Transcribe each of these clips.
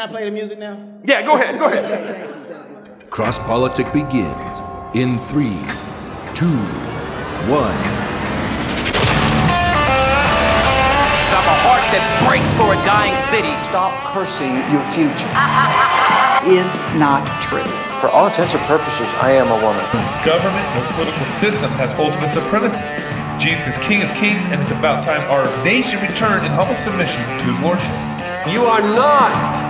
Can I play the music now? Yeah, go ahead, go ahead. Cross Politic begins in three, two, one. I'm a heart that breaks for a dying city. Stop cursing your future. is not true. For all intents and purposes, I am a woman. Government or political system has ultimate supremacy. Jesus is King of Kings, and it's about time our nation returned in humble submission to his lordship. You are not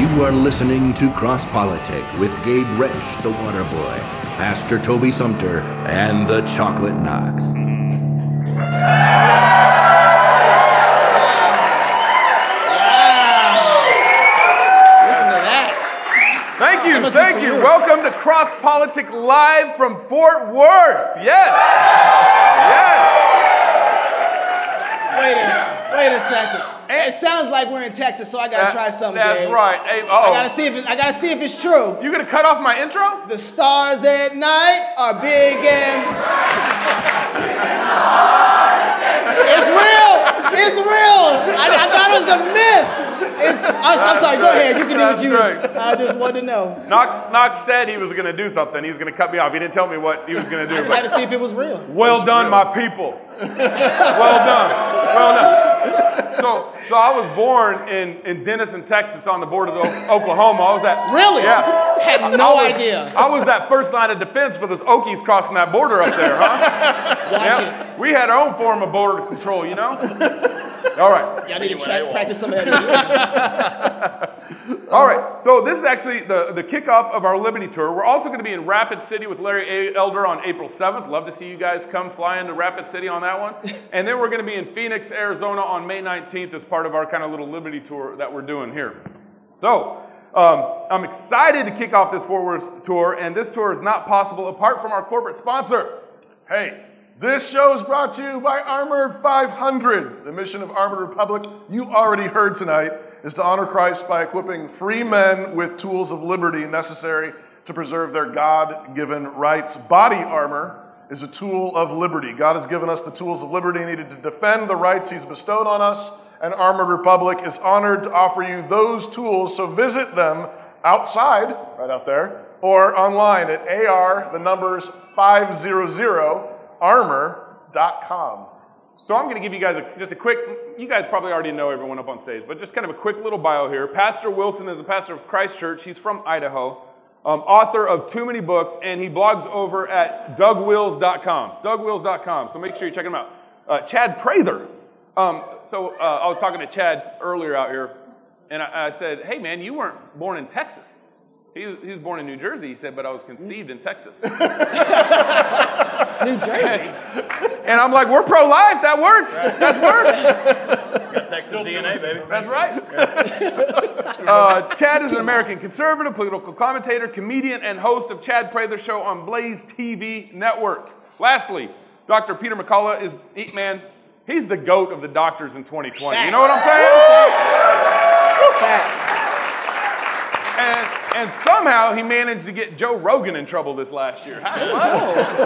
You are listening to Cross Politic with Gabe Rench, the Water Boy, Pastor Toby Sumpter, and the Chocolate Knox. Thank you, thank you. Welcome to Cross Politic Live from Fort Worth. Yes. Yes. Wait a, wait a second. It sounds like we're in Texas, so I gotta That- try something. that's Gabe. right. Hey, oh. I gotta see if it's, I gotta see if it's true. You gonna cut off my intro? The stars at night are big and it's real. It's real. I, I thought it was a myth. It's. I'm, I'm sorry. Go ahead. You can do what you. right. I just wanted to know. Knox, Knox said he was gonna do something. He was gonna cut me off. He didn't tell me what he was gonna do. I but- had to see if it was real. Well done, my people. well done. Well done. So, so I was born in, in Denison, Texas, on the border of O- Oklahoma. I was that. Really? Yeah. Had no I was- idea. I was that first line of defense for those Okies crossing that border up there, huh? Watch Yeah. We had our own form of border control, you know? All right. Y'all need to tra- practice some of that. All right, so this is actually the, the kickoff of our Liberty Tour. We're also going to be in Rapid City with Larry A. Elder on April 7th. Love to see you guys come fly into Rapid City on that one. And then we're going to be in Phoenix, Arizona on May 19th as part of our kind of little Liberty Tour that we're doing here. So, um, I'm excited to kick off this forward tour, and this tour is not possible apart from our corporate sponsor. Hey, this show is brought to you by Armored 500. The mission of Armored Republic, you already heard tonight, is to honor Christ by equipping free men with tools of liberty necessary to preserve their God given rights. Body armor is a tool of liberty. God has given us the tools of liberty needed to defend the rights He's bestowed on us, and Armored Republic is honored to offer you those tools. So visit them outside, right out there, or online at AR, the numbers 500 armor.com. So I'm going to give you guys a, just a quick, you guys probably already know everyone up on stage, but just kind of a quick little bio here. Pastor Wilson is the pastor of Christ Church. He's from Idaho, um, author of too many books, and he blogs over at dougwils.com, dougwils.com. So make sure you check him out. Uh, Chad Prather. Um, so uh, I was talking to Chad earlier out here, and I, I said, hey man, you weren't born in Texas. He he was born in New Jersey, he said, but I was conceived in Texas. New Jersey. And I'm like, we're pro life. That works. That works. Got Texas DNA, baby. That's right. Uh, Chad is an American conservative, political commentator, comedian, and host of Chad Prather Show on Blaze TV Network. Lastly, Dr. Peter McCullough is, eat man, he's the goat of the doctors in 2020. You know what I'm saying? And, and somehow he managed to get Joe Rogan in trouble this last year. How-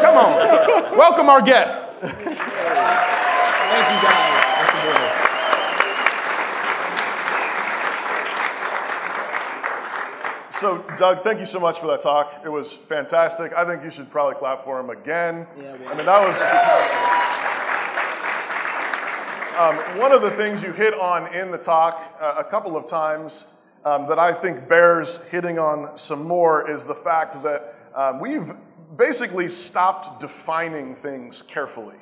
Come on. Welcome our guests. Thank you guys. So, Doug, thank you so much for that talk. It was fantastic. I think you should probably clap for him again. I mean, that was. Um, one of the things you hit on in the talk uh, a couple of times um, that I think bears hitting on some more is the fact that um, we've basically stopped defining things carefully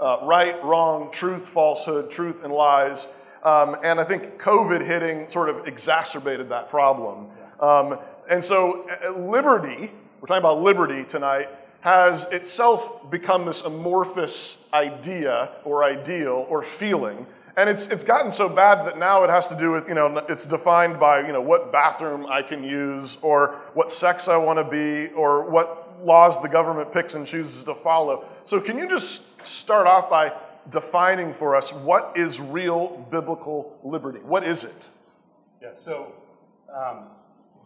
uh, right, wrong, truth, falsehood, truth, and lies. Um, and I think COVID hitting sort of exacerbated that problem. Um, and so, uh, liberty, we're talking about liberty tonight, has itself become this amorphous idea or ideal or feeling. And it's, it's gotten so bad that now it has to do with, you know, it's defined by, you know, what bathroom I can use or what sex I want to be or what laws the government picks and chooses to follow. So, can you just start off by defining for us what is real biblical liberty? What is it? Yeah, so um,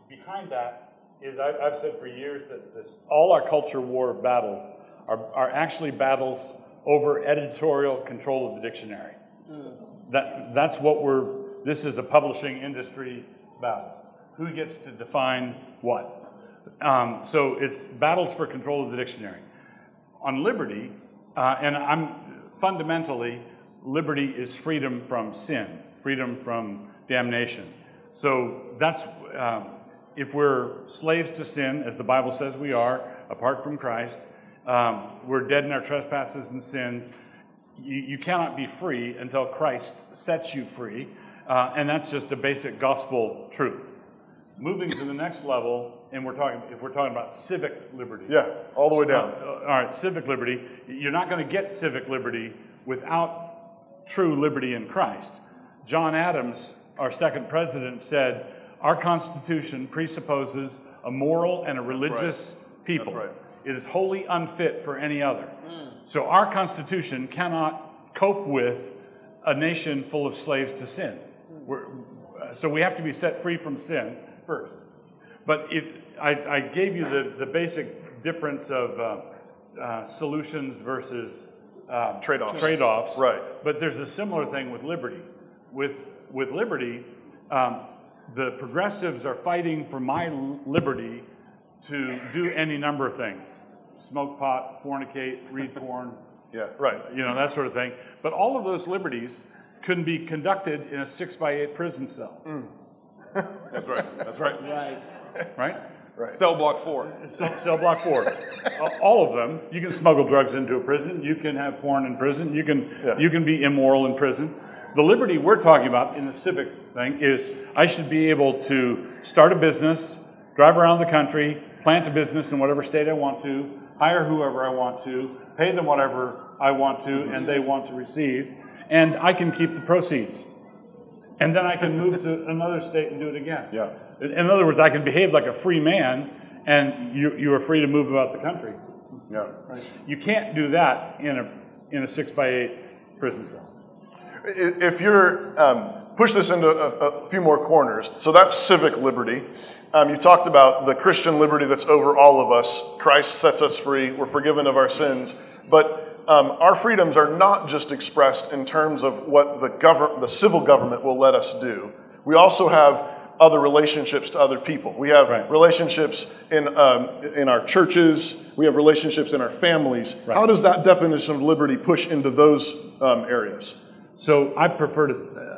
behind that is I've, I've said for years that this, all our culture war battles are, are actually battles over editorial control of the dictionary. That, that's what we're, this is a publishing industry battle. Who gets to define what? Um, so it's battles for control of the dictionary. On liberty, uh, and I'm fundamentally, liberty is freedom from sin, freedom from damnation. So that's, um, if we're slaves to sin, as the Bible says we are, apart from Christ, um, we're dead in our trespasses and sins. You, you cannot be free until Christ sets you free, uh, and that's just a basic gospel truth. Moving to the next level, and we're talking, if we're talking about civic liberty. Yeah, all the way down. Uh, all right, civic liberty. You're not going to get civic liberty without true liberty in Christ. John Adams, our second president, said, Our Constitution presupposes a moral and a religious people. That's right. It is wholly unfit for any other. So our Constitution cannot cope with a nation full of slaves to sin. We're, so we have to be set free from sin first. But if, I, I gave you the, the basic difference of uh, uh, solutions versus um, Trade-offs. Trade-offs. Right. But there's a similar thing with liberty. With with liberty, um, the progressives are fighting for my liberty to do any number of things: smoke pot, fornicate, read porn. Yeah, right. You know that sort of thing. But all of those liberties can be conducted in a six by eight prison cell. That's right. That's right. Right. Right. Right. Cell block four. Cell, cell block four. Uh, All of them. You can smuggle drugs into a prison. You can have porn in prison. You can Yeah. you can be immoral in prison. The liberty we're talking about in the civic thing is I should be able to start a business, drive around the country, plant a business in whatever state I want to, hire whoever I want to, pay them whatever I want to and they want to receive, and I can keep the proceeds. And then I can move to another state and do it again. Yeah. In other words, I can behave like a free man, and you, you are free to move about the country. Yeah. You can't do that in a, in a six by eight prison cell. If you're um, push this into a, a few more corners, so that's civic liberty. Um, you talked about the Christian liberty that's over all of us. Christ sets us free. We're forgiven of our sins, but um, our freedoms are not just expressed in terms of what the government, the civil government, will let us do. We also have other relationships to other people. We have Right. relationships in um, in our churches. We have relationships in our families. How does that definition of liberty push into those um, areas? So I prefer to,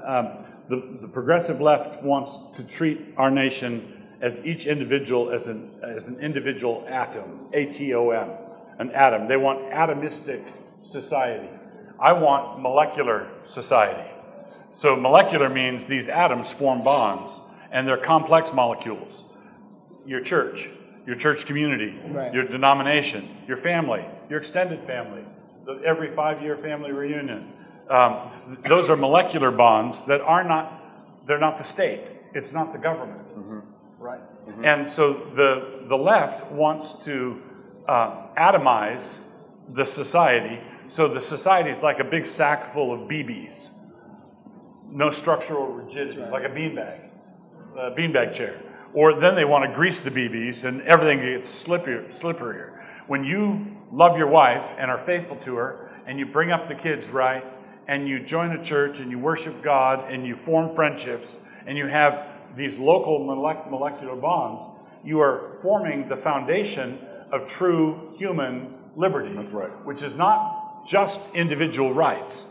um, the, the progressive left wants to treat our nation as each individual as an, as an individual atom, A T O M, an atom. They want atomistic society. I want molecular society. So molecular means these atoms form bonds, and they're complex molecules. Your church, your church community, Right. your denomination, your family, your extended family, the, every five-year family reunion. Um, those are molecular bonds that are not, they're not the state. It's not the government. Right. And so the, the left wants to uh, atomize the society. So the society is like a big sack full of BBs. No structural rigidity, like a beanbag, a beanbag chair. Or then they want to grease the BBs and everything gets slipperier, slipperier. When you love your wife and are faithful to her and you bring up the kids right and you join a church and you worship God and you form friendships and you have these local molecular bonds, you are forming the foundation of true human liberty. That's right. Which is not just individual rights,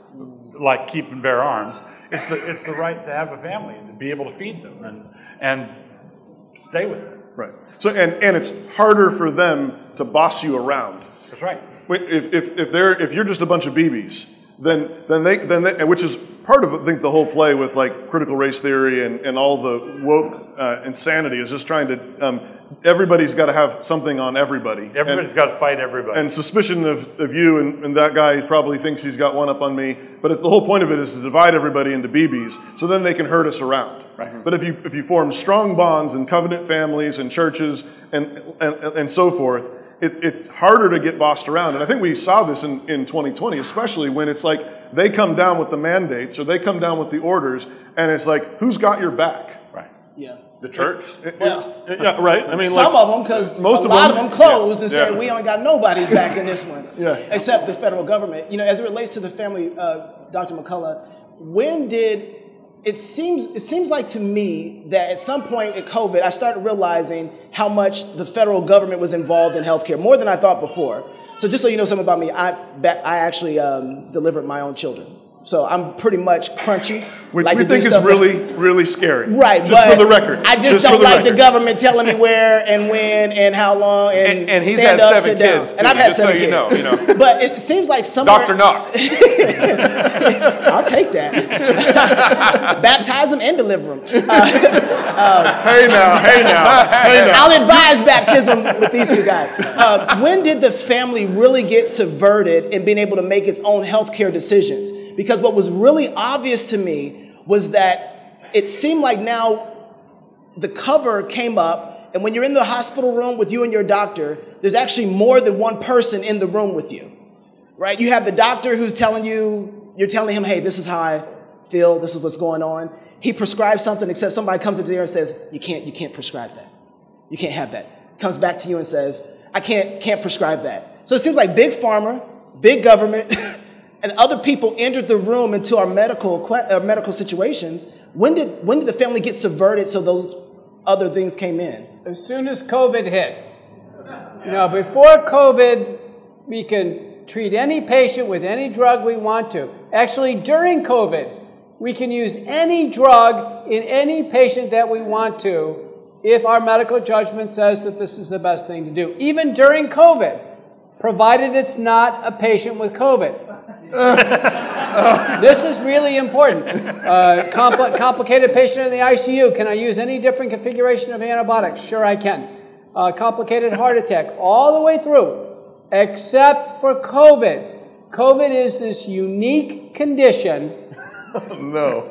like keep and bear arms. It's the, it's the right to have a family and to be able to feed them and, and stay with them. Right. So, and, and it's harder for them to boss you around. That's right. If, if, if, they're, if you're just a bunch of BBs, then, then they, then they, which is part of, I think, the whole play with like critical race theory and, and all the woke uh, insanity is just trying to, um, everybody's got to have something on everybody. Everybody's got to fight everybody. and suspicion of, of you and, and that guy probably thinks he's got one up on me. But if the whole point of it is to divide everybody into BBs, so then they can hurt us around. Right. But if you if you form strong bonds and covenant families and churches and and, and so forth, it, it's harder to get bossed around. And I think we saw this in, in 2020, especially when it's like they come down with the mandates or they come down with the orders, and it's like, who's got your back? Right. Yeah. The church? Well, yeah, right. I mean, some like, of them, because a most of lot them- of them closed and Yeah. said we ain't got nobody's back in this one, Yeah. except the federal government. You know, as it relates to the family, uh, Dr. McCullough, when did it seems it seems like to me that at some point in COVID, I started realizing how much the federal government was involved in healthcare more than I thought before. So just so you know something about me, I I actually um, delivered my own children, so I'm pretty much crunchy. Which like we think is stuff that- really, really scary. Right, Just but for the record. I just, for don't the like the record. government telling me where and when and how long and, And- and he's stand had up, seven sit down. kids, and too, I've had just so seven you know, you know. But it seems like somewhere. Dr. Knox. I'll take that. Baptize them and deliver them. hey now, hey now, hey now. I'll advise baptism with these two guys. Uh, when did the family really get subverted in being able to make its own healthcare decisions? Because what was really obvious to me was that it seemed like now the cover came up, and when you're in the hospital room with you and your doctor, there's actually more than one person in the room with you, right? You have the doctor who's telling you, you're telling him, hey, this is how I feel, this is what's going on. He prescribes something, except somebody comes into there and says, you can't, you can't prescribe that. You can't have that. Comes back to you and says, I can't, can't prescribe that. So it seems like big pharma, big government, and other people entered the room into our medical, que- uh, medical situations. When did, when did the family get subverted so those other things came in? As soon as COVID hit. You know, before COVID, we can treat any patient with any drug we want to. Actually, during COVID, we can use any drug in any patient that we want to if our medical judgment says that this is the best thing to do, even during COVID, provided it's not a patient with COVID. This is really important. Uh, compl- complicated patient in the ICU. Can I use any different configuration of antibiotics? Sure, I can. Uh, complicated heart attack, all the way through, except for COVID. COVID is this unique condition no.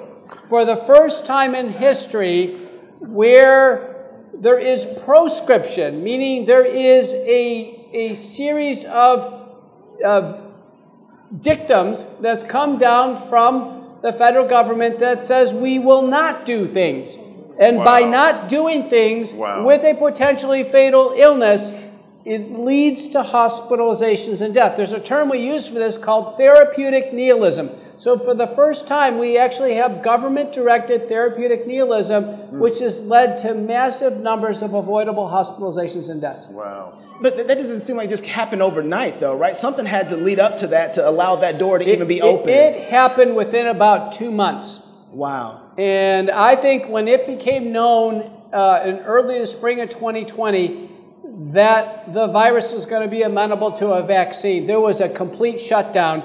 for the first time in history where there is proscription, meaning there is a, a series of, of dictums that's come down from the federal government that says we will not do things. And by not doing things with a potentially fatal illness, it leads to hospitalizations and death. There's a term we use for this called therapeutic nihilism. So, for the first time, we actually have government directed therapeutic nihilism, which has led to massive numbers of avoidable hospitalizations and deaths. Wow. But that doesn't seem like just happened overnight, though, right? Something had to lead up to that to allow that door to even be It- open. It happened within about two months. wow. And I think when it became known uh, in early the spring of 2020 that the virus was going to be amenable to a vaccine, there was a complete shutdown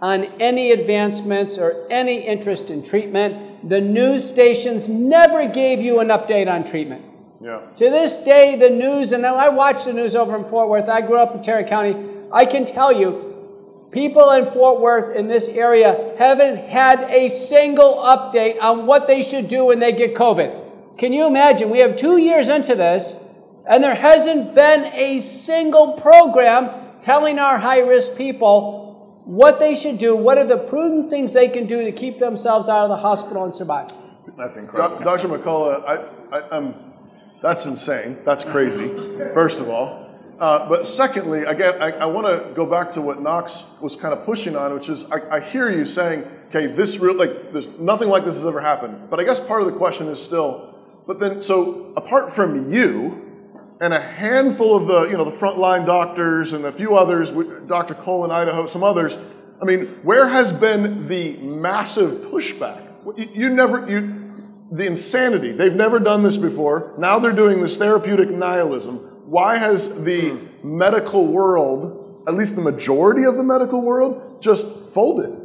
on any advancements or any interest in treatment. The news stations never gave you an update on treatment. Yeah. To this day, the news, and I watch the news over in Fort Worth, I grew up in Tarrant County, I can tell you, people in Fort Worth in this area haven't had a single update on what they should do when they get COVID. Can you imagine? We have two years into this, and there hasn't been a single program telling our high risk people what they should do, what are the prudent things they can do to keep themselves out of the hospital and survive. That's incredible. Dr. McCullough, I, I, I'm, that's insane. That's crazy, first of all. Uh, but secondly, again, I, I want to go back to what Knox was kind of pushing on, which is I, I hear you saying, okay, this real like there's nothing like this has ever happened. But I guess part of the question is still, but then so apart from you and a handful of the you know the frontline doctors and a few others, Dr. Cole in Idaho, some others. I mean, where has been the massive pushback? You, you never you the insanity. They've never done this before. Now they're doing this therapeutic nihilism. Why has the medical world, at least the majority of the medical world, just folded?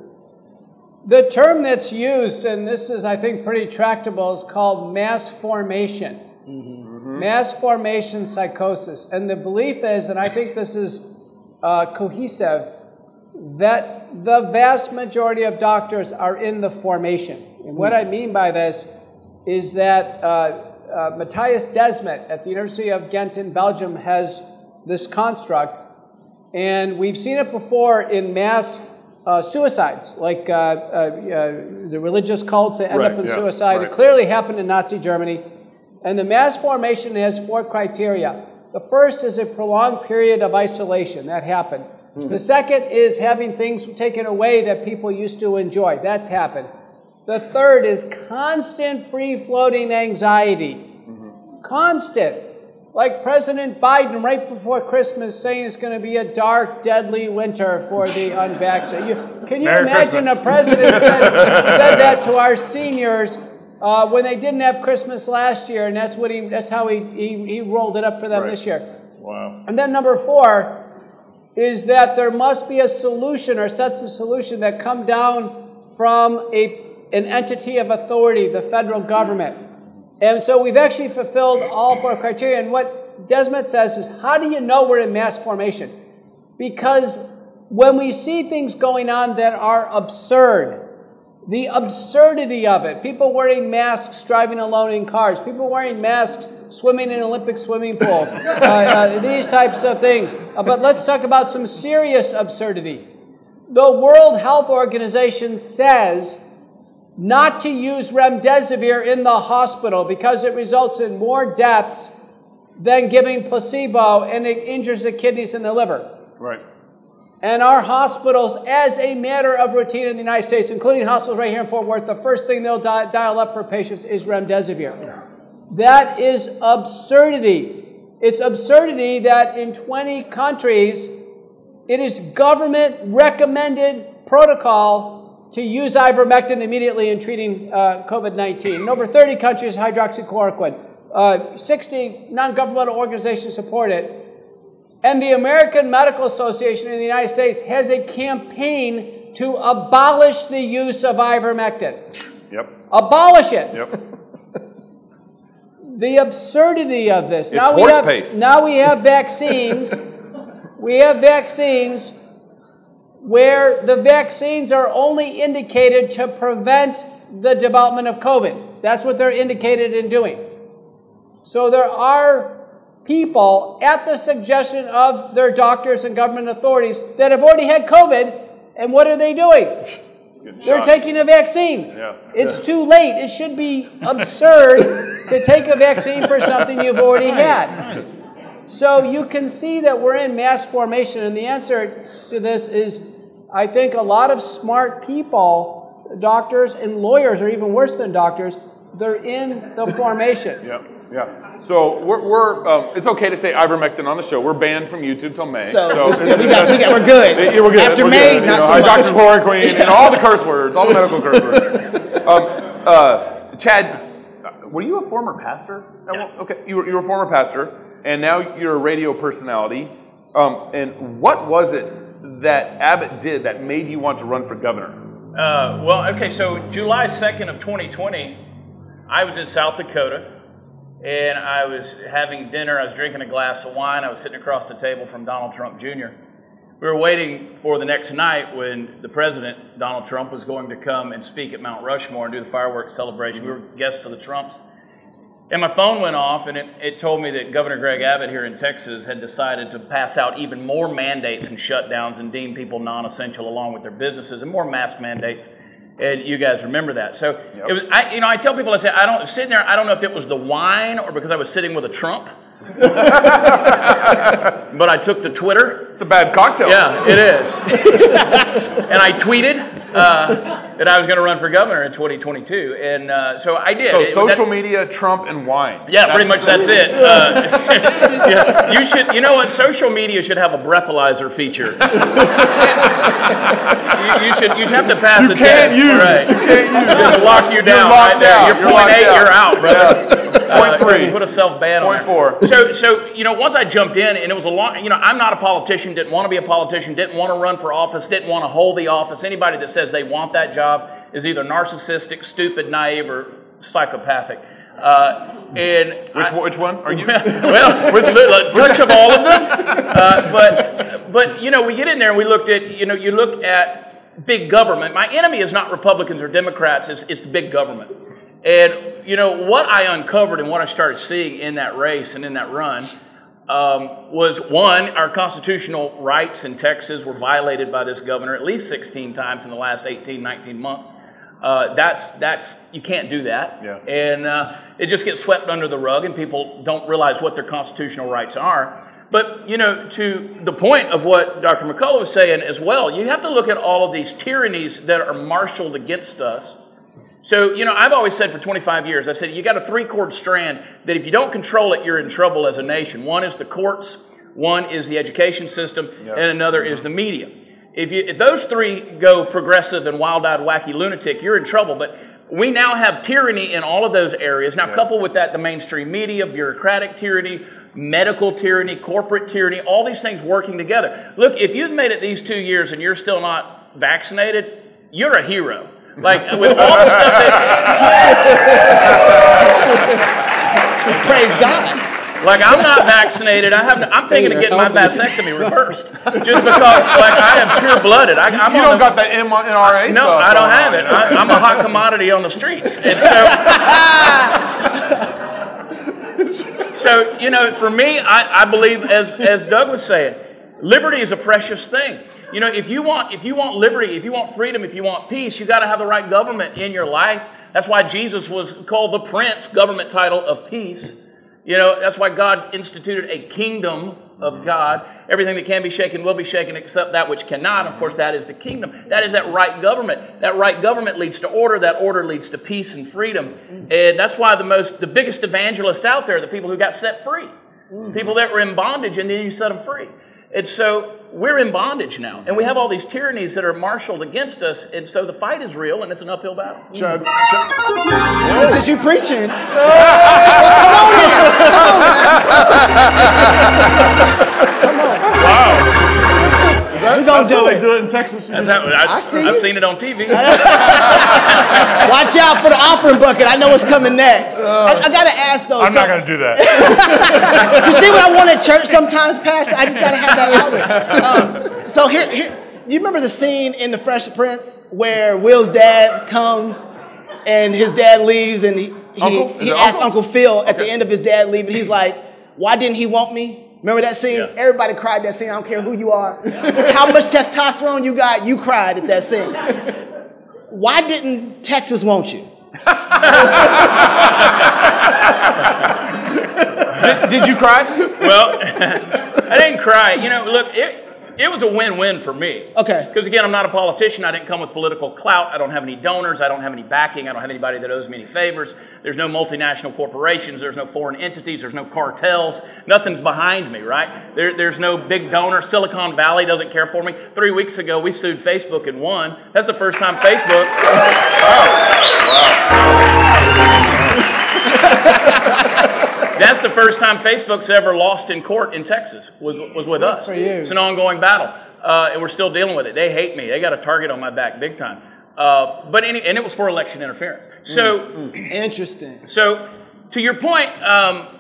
The term that's used, and this is, I think, pretty tractable, is called mass formation. Mm-hmm. Mass formation psychosis. And the belief is, and I think this is uh, cohesive, that the vast majority of doctors are in the formation. And what I mean by this is that uh, uh, Matthias Desmet at the University of Ghent in Belgium has this construct. And we've seen it before in mass uh, suicides, like uh, uh, uh the religious cults that end Right, up in yeah, suicide. right. It clearly happened in Nazi Germany. And the mass formation has four criteria. The first is a prolonged period of isolation. That happened. Hmm. The second is having things taken away that people used to enjoy. That's happened. The third is constant free floating anxiety. Mm-hmm. Constant. Like President Biden right before Christmas saying it's going to be a dark, deadly winter for the unvaccinated. You, can you Merry imagine Christmas. a president said, said that to our seniors uh, when they didn't have Christmas last year, and that's what he that's how he, he, he rolled it up for them Right. this year. Wow. And then number four is that there must be a solution or sets of solution that come down from a, an entity of authority, the federal government. And so we've actually fulfilled all four criteria. And what Desmet says is, how do you know we're in mass formation? Because when we see things going on that are absurd, the absurdity of it, people wearing masks driving alone in cars, people wearing masks swimming in Olympic swimming pools, uh, uh, these types of things. Uh, but let's talk about some serious absurdity. The World Health Organization says not to use remdesivir in the hospital because it results in more deaths than giving placebo and it injures the kidneys and the liver. Right. And our hospitals, as a matter of routine in the United States, including hospitals right here in Fort Worth, the first thing they'll di- dial up for patients is remdesivir. That is absurdity. It's absurdity that in 20 countries, it is government recommended protocol to use ivermectin immediately in treating uh, COVID 19. In over 30 countries, hydroxychloroquine. Uh, 60 non governmental organizations support it. And the American Medical Association in the United States has a campaign to abolish the use of ivermectin. Yep. Abolish it. Yep. The absurdity of this. It's now we horse have paste. now we have vaccines. we have vaccines where the vaccines are only indicated to prevent the development of COVID. That's what they're indicated in doing. So there are people at the suggestion of their doctors and government authorities that have already had COVID, and what are they doing? They're taking a vaccine. Yeah. It's too late. It should be absurd to take a vaccine for something you've already had. So you can see that we're in mass formation, and the answer to this is I think a lot of smart people, doctors and lawyers, or even worse than doctors, they're in the formation. Yeah, yeah. So we're, we're um, it's okay to say ivermectin on the show. We're banned from YouTube till May. So, yeah, we got- we got- we're good. Yeah, we're good. After we're May, good. not you so know, much. hydroxychloroquine, you know, all the curse words, all the medical curse words. Um, uh, Chad, were you a former pastor? Yeah. Okay, you were, you were a former pastor, and now you're a radio personality. Um, and what was it that Abbott did that made you want to run for governor? Uh, well, okay, so July 2nd of 2020, I was in South Dakota and I was having dinner. I was drinking a glass of wine. I was sitting across the table from Donald Trump Jr. We were waiting for the next night when the president, Donald Trump, was going to come and speak at Mount Rushmore and do the fireworks celebration. We were guests of the Trumps. And my phone went off, and it, it told me that Governor Greg Abbott here in Texas had decided to pass out even more mandates and shutdowns and deem people non essential along with their businesses and more mask mandates. And you guys remember that. So, it was, I, you know, I tell people, I say, I don't, sitting there, I don't know if it was the wine or because I was sitting with a Trump. but I took to Twitter. It's a bad cocktail. Yeah, it is. and I tweeted uh, that I was going to run for governor in 2022. And uh, so I did. So It- social that- media, Trump, and wine. yeah, pretty much that's it. Uh, yeah, you should, you know what? Social media should have a breathalyzer feature. You, you should, you have to pass You a can't test, use. right? You can't use Just it. lock you You're down locked right there. out. You're You're eight, out. you're out, brother. Point three. Put a self ban on. Point four. So, so you know, once I jumped in, and it was a long. You know, I'm not a politician. Didn't want to be a politician. Didn't want to run for office. Didn't want to hold the office. Anybody that says they want that job is either narcissistic, stupid, naive, or psychopathic. Uh, and Which, I- which one are you? well, which touch of all of them. Uh, but but you know, we get in there and we looked at you know you look at big government. My enemy is not Republicans or Democrats. It's, it's big government. And you know what I uncovered and what I started seeing in that race and in that run um, was one, our constitutional rights in Texas were violated by this governor at least 16 times in the last 18, 19 months. Uh, that's that's you can't do that, Yeah. and uh, it just gets swept under the rug, and people don't realize what their constitutional rights are. But you know, to the point of what Dr. McCullough was saying as well, you have to look at all of these tyrannies that are marshaled against us. So, you know, I've always said for 25 years, I said, you got a three chord strand that if you don't control it, you're in trouble as a nation. One is the courts, one is the education system, and another is the media. If, you, if those three go progressive and wild eyed, wacky lunatic, you're in trouble. But we now have tyranny in all of those areas. Now, couple with that the mainstream media, bureaucratic tyranny, medical tyranny, corporate tyranny, all these things working together. Look, if you've made it these two years and you're still not vaccinated, you're a hero. Like with all the stuff that. Praise God. Like I'm not vaccinated. I have. I'm thinking of getting my vasectomy reversed, just because like I am pure blooded. I, I'm you don't the- got that M- NRA No, stuff I don't going have on, it. I, I'm a hot commodity on the streets, and so. so you know, for me, I, I believe, as as Doug was saying, liberty is a precious thing. You know, if you want if you want liberty, if you want freedom, if you want peace, you got to have the right government in your life. That's why Jesus was called the Prince, government title of peace. You know, that's why God instituted a kingdom of God. Everything that can be shaken will be shaken except that which cannot. Of course, that is the kingdom. That is that right government. That right government leads to order. That order leads to peace and freedom. And that's why the most, the biggest evangelists out there are the people who got set free. People that were in bondage and then you set them free. And so we're in bondage now. And we have all these tyrannies that are marshaled against us. And so the fight is real and it's an uphill battle. Chad, This is you preaching. Is that, We gonna do it. do it in Texas? That's how- I, I see I've you. seen it on TV. Watch out for the opera bucket. I know what's coming next. I, I gotta ask though. I'm so- not going to do that. you see what I want at church sometimes, Pastor? I just gotta have that outlet. Um, so here, here, you remember the scene in The Fresh Prince where Will's dad comes and his dad leaves and he, he, he asks Uncle? Uncle Phil at the end of his dad leaving, he's like, why didn't he want me? Remember that scene? Everybody cried that scene. I don't care who you are. How much testosterone you got, you cried at that scene. Why didn't Texas want you? did, did you cry? well, I didn't cry. You know, look, it, it was a win-win for me. Okay. Because again, I'm not a politician. I didn't come with political clout. I don't have any donors. I don't have any backing. I don't have anybody that owes me any favors. There's no multinational corporations. There's no foreign entities. There's no cartels. Nothing's behind me, right? There, there's no big donor. Silicon Valley doesn't care for me. Three weeks ago, we sued Facebook and won. That's the first time Facebook. Oh, That's the first time Facebook's ever lost in court in Texas was, was with us. for you. It's an ongoing battle, uh, and we're still dealing with it. They hate me. They got a target on my back big time. Uh, but any, and it was for election interference. So Interesting. so, to your point, um,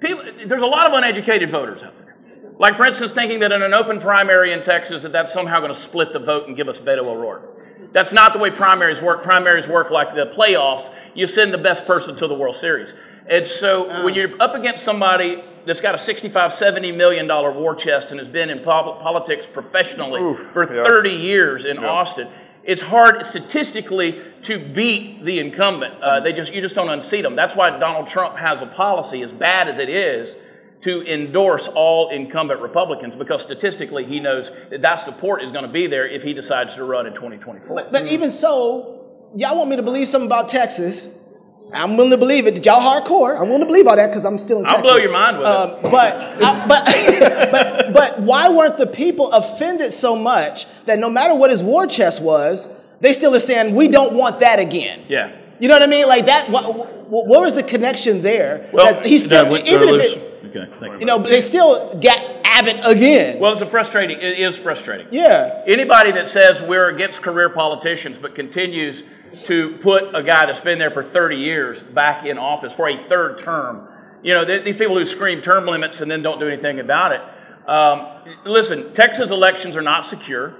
people, there's a lot of uneducated voters out there. Like, for instance, thinking that in an open primary in Texas, that that's somehow going to split the vote and give us Beto O'Rourke. That's not the way primaries work. Primaries work like the playoffs. You send the best person to the World Series. And so, when you're up against somebody that's got a 65, 70 million dollar war chest and has been in pol- politics professionally Oof, for yeah. 30 years in Yeah. Austin, it's hard statistically to beat the incumbent. Uh, they just you just don't unseat them. That's why Donald Trump has a policy, as bad as it is, to endorse all incumbent Republicans because statistically he knows that that support is going to be there if he decides to run in 2024. But even so, y'all want me to believe something about Texas. I'm willing to believe it. Did y'all hardcore. I'm willing to believe all that because I'm still in Texas. I'll Texas. blow your mind with Um, but, I, but, but, but why weren't the people offended so much that no matter what his war chest was, they still are saying, we don't want that again? Yeah. You know what I mean? Like that, what, what, what was the connection there? Well, that he still, that would- even if was- it, okay, thank you. you know, but they still got Abbott again. Well, it's a frustrating. It is frustrating. Yeah. Anybody that says we're against career politicians but continues to put a guy that's been there for 30 years back in office for a third term, you know, these people who scream term limits and then don't do anything about it. Um, listen, Texas elections are not secure.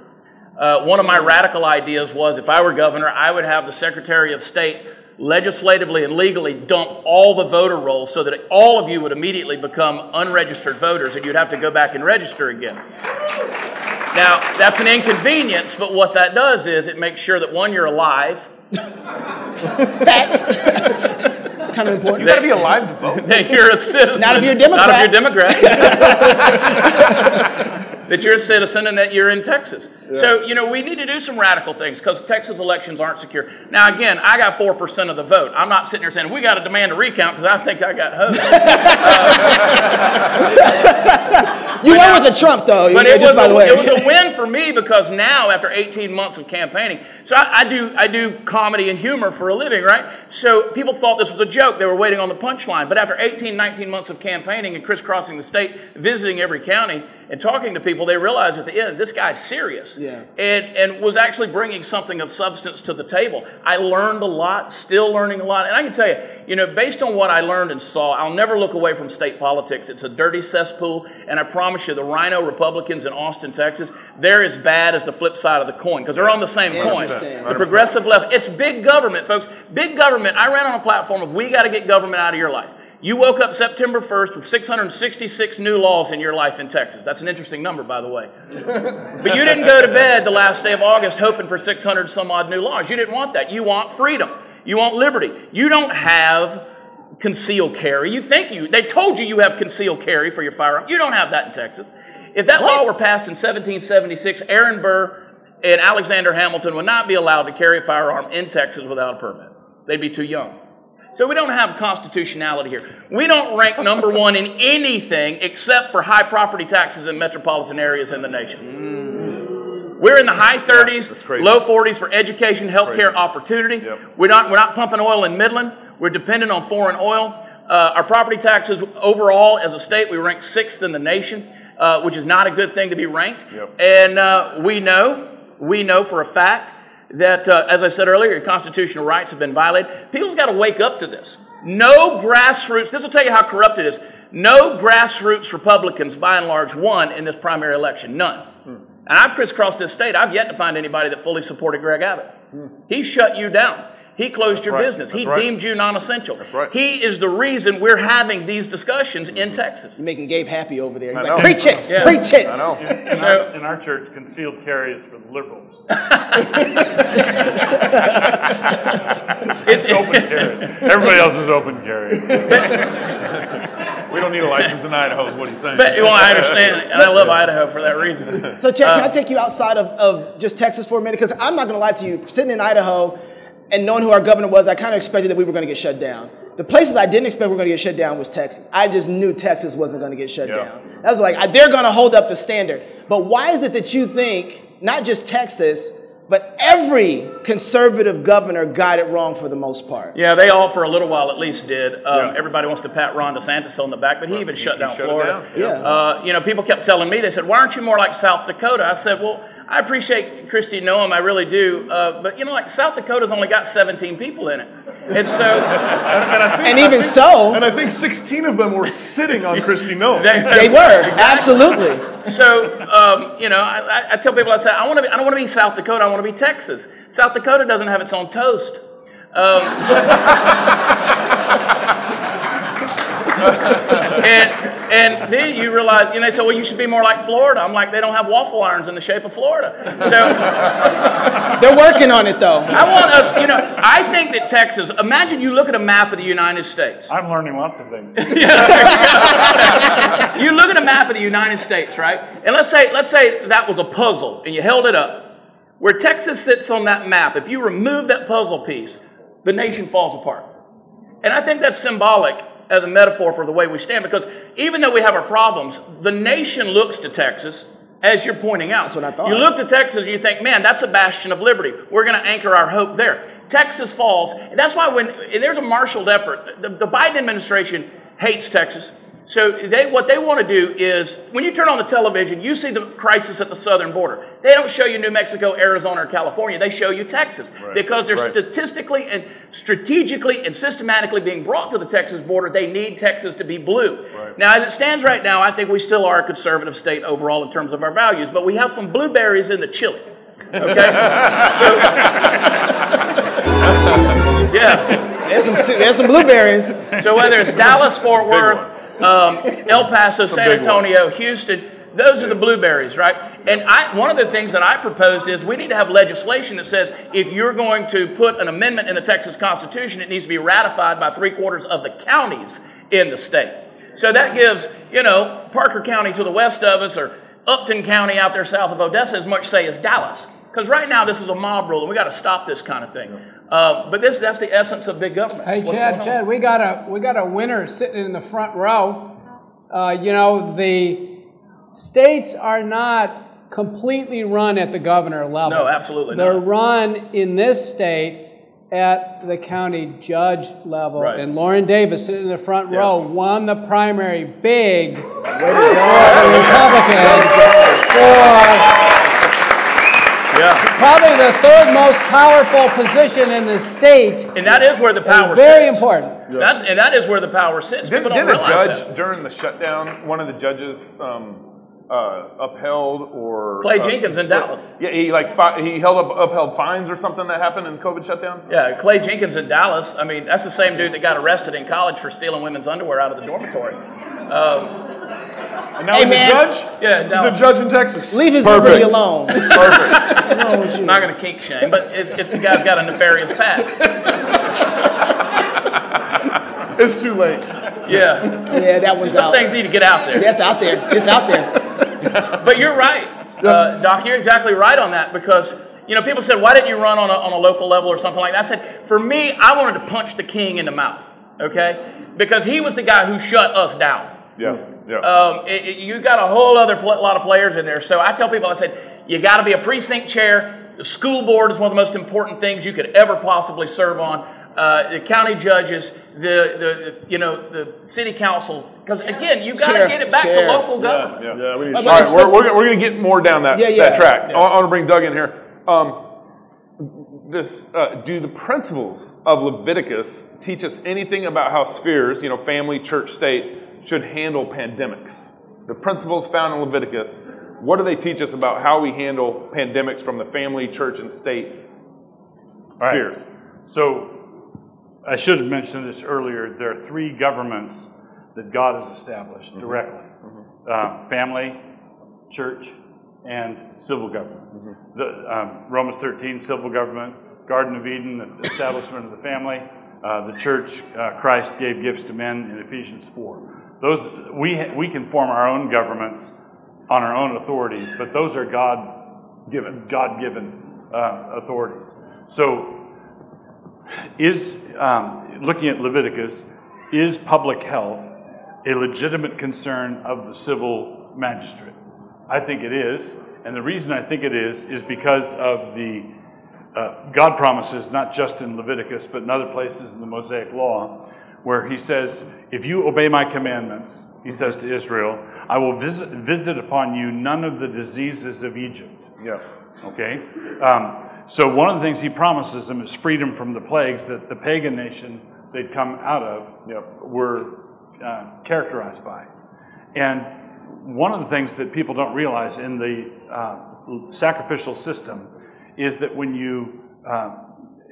Uh, one of my radical ideas was if I were governor, I would have the Secretary of State legislatively and legally dump all the voter rolls so that all of you would immediately become unregistered voters and you'd have to go back and register again. Now, that's an inconvenience, but what that does is it makes sure that one, you're alive. Facts. kind of important. You got to be alive to vote. you're a citizen. Not if you're a Democrat. Not if you're Democrat. that you're a citizen and that you're in Texas. So, you know, we need to do some radical things because Texas elections aren't secure. Now, again, I got 4% of the vote. I'm not sitting here saying, we got to demand a recount because I think I got hosed. You went with the Trump, though. But it, just was by the a, way. it was a win for me because now, after 18 months of campaigning, so I, I do I do comedy and humor for a living, right? So people thought this was a joke. They were waiting on the punchline. But after 18, 19 months of campaigning and crisscrossing the state, visiting every county and talking to people, they realized at the end this guy's serious Yeah. and, and was actually bringing something of substance to the table. I learned a lot, still learning a lot. And I can tell you, you know, based on what I learned and saw, I'll never look away from state politics. It's a dirty cesspool. And I promise you, the RINO Republicans in Austin, Texas, they're as bad as the flip side of the coin because they're on the same coin. The progressive left, it's big government, folks. Big government. I ran on a platform of we got to get government out of your life. You woke up September 1st with 666 new laws in your life in Texas. That's an interesting number, by the way. But you didn't go to bed the last day of August hoping for 600 some odd new laws. You didn't want that. You want freedom. You want liberty. You don't have concealed carry. You think you, they told you you have concealed carry for your firearm. You don't have that in Texas. If that law were passed in 1776, Aaron Burr and Alexander Hamilton would not be allowed to carry a firearm in Texas without a permit. They'd be too young. So we don't have constitutionality here. We don't rank number one in anything except for high property taxes in metropolitan areas in the nation. We're in the high 30s, low 40s for education, healthcare opportunity. We're not we're not pumping oil in Midland. We're dependent on foreign oil. Uh, our property taxes overall, as a state, we rank sixth in the nation, uh, which is not a good thing to be ranked. And uh, we know we know for a fact that, uh, as I said earlier, your constitutional rights have been violated. People have got to wake up to this. No grassroots, this will tell you how corrupt it is. No grassroots Republicans, by and large, won in this primary election. None. And I've crisscrossed this state. I've yet to find anybody that fully supported Greg Abbott. He shut you down. He closed your right. business. That's he right. deemed you non essential. That's right. He is the reason we're having these discussions in Texas. You're making Gabe happy over there. He's I like, know. preach it, Yeah. preach it. I know. In, in So- our, in our church, concealed carry is for the liberals. It's It's open carry. Everybody else is open carry. We don't need a license in Idaho, is what he's saying. But, well, I understand, and I love Idaho for that reason. So, Chad, can Uh, I take you outside of, of just Texas for a minute? Because I'm not going to lie to you. Sitting in Idaho and knowing who our governor was, I kind of expected that we were going to get shut down. The places I didn't expect we were going to get shut down was Texas. I just knew Texas wasn't going to get shut Yeah. down. I was like, they're going to hold up the standard. But why is it that you think not just Texas, but every conservative governor got it wrong for the most part? Yeah, they all for a little while at least did. Um, Yeah. Everybody wants to pat Ron DeSantis on the back, but he even shut he down shut Florida. down, yeah. Uh, you know, people kept telling me, they said, why aren't you more like South Dakota? I said, well, I appreciate Kristi Noem, I really do. Uh, but, you know, like South Dakota's only got 17 people in it. And so, And, and I think, And I even think- so- and I think 16 of them were sitting on Kristi Noem. They were, absolutely. so um, you know, I, I- I tell people, I say, I want to be, I don't want to be South Dakota, I want to be Texas. South Dakota doesn't have its own toast. Um, and and then you realize, you know, they say, well, you should be more like Florida. I'm like, they don't have waffle irons in the shape of Florida. So They're working on it, though. I want us, you know, I think that Texas. Imagine you look at a map of the United States. I'm learning lots of things. you look at a map of the United States, right? And let's say let's say that was a puzzle and you held it up. Where Texas sits on that map, if you remove that puzzle piece, the nation falls apart. And I think that's symbolic as a metaphor for the way we stand because even though we have our problems, the nation looks to Texas as you're pointing out. That's what I thought. You look to Texas and you think, man, that's a bastion of liberty. We're going to anchor our hope there. Texas falls. And that's why when there's a marshaled effort, the, the Biden administration hates Texas. So they, what they want to do is, when you turn on the television, you see the crisis at the southern border. They don't show you New Mexico, Arizona, or California. They show you Texas because they're Right. statistically and strategically and systematically being brought to the Texas border. They need Texas to be blue. Now, as it stands right now, I think we still are a conservative state overall in terms of our values, but we have some blueberries in the chili. Okay, so yeah. There's some, there's some blueberries. So whether it's Dallas, Fort Worth, um, El Paso, San Antonio, Houston, those are the blueberries, right? And I, one of the things that I proposed is we need to have legislation that says if you're going to put an amendment in the Texas Constitution, it needs to be ratified by three quarters of the counties in the state. So that gives, you know, Parker County to the west of us or Upton County out there south of Odessa as much say as Dallas. Because right now this is a mob rule and we got to stop this kind of thing. Uh, but this that's the essence of big government. Hey, What's Chad. Chad, we got a we got a winner sitting in the front row. Uh, you know, the states are not completely run at the governor level. No, absolutely not. They're run in this state at the county judge level. Right. And Lauren Davis, sitting in the front row, won the primary big for the Republicans for Yeah. probably the third most powerful position in the state. And that is where the power Very sits. important. That's, and that is where the power sits. Didn't, didn't a judge that. during the shutdown, one of the judges um, uh, upheld or Clay uh, Jenkins in Dallas. Yeah, he like fi- he held up upheld fines or something that happened in COVID shutdown. Yeah, Clay Jenkins in Dallas. I mean, that's the same dude that got arrested in college for stealing women's underwear out of the dormitory. Um, and now Hey, he's man. a judge. yeah, He's a judge in Texas. Leave his Perfect. liberty alone. Perfect. What's with you? I'm not going to kink shame, but it's, it's the guy's got a nefarious past. It's too late. Yeah. Yeah, that one's Some out. things need to get out there. That's out there. It's out there. But you're right, uh, Doc. You're exactly right on that because you know people said, "Why didn't you run on a, on a local level or something like that?" I said, "For me, I wanted to punch the king in the mouth, okay? Because he was the guy who shut us down. Yeah, yeah. Um, it- it- you got a whole other pl- lot of players in there. So I tell people, I said, you got to be a precinct chair. The school board is one of the most important things you could ever possibly serve on. Uh, the county judges, the, the, the you know the city council, because again, you got to get it back sheriff. to local government. Yeah, Yeah, we need All right, we're, we're, gonna- we're going to get more down that, Yeah, yeah. that track. I, I want to bring Doug in here. Um, this, uh, do the principles of Leviticus teach us anything about how spheres, you know, family, church, state, should handle pandemics? The principles found in Leviticus, what do they teach us about how we handle pandemics from the family, church, and state All right. spheres? So I should have mentioned this earlier. There are three governments that God has established Mm-hmm. directly uh, family, church, and civil government. Mm-hmm. The, um, Romans 13, civil government, Garden of Eden, the establishment of the family, uh, the church, uh, Christ gave gifts to men in Ephesians 4. Those, we, we can form our own governments on our own authority, but those are God given, God given uh, authorities. So is um, looking at Leviticus, is public health a legitimate concern of the civil magistrate? I think it is, and the reason I think it is is because of the uh, God promises, not just in Leviticus, but in other places in the Mosaic Law, where He says, "If you obey my commandments," He says to Israel, "I will visit, visit upon you none of the diseases of Egypt." Yeah. Okay? Um, so one of the things he promises them is freedom from the plagues that the pagan nation they'd come out of were uh, characterized by. And one of the things that people don't realize in the uh, sacrificial system is that when you, uh,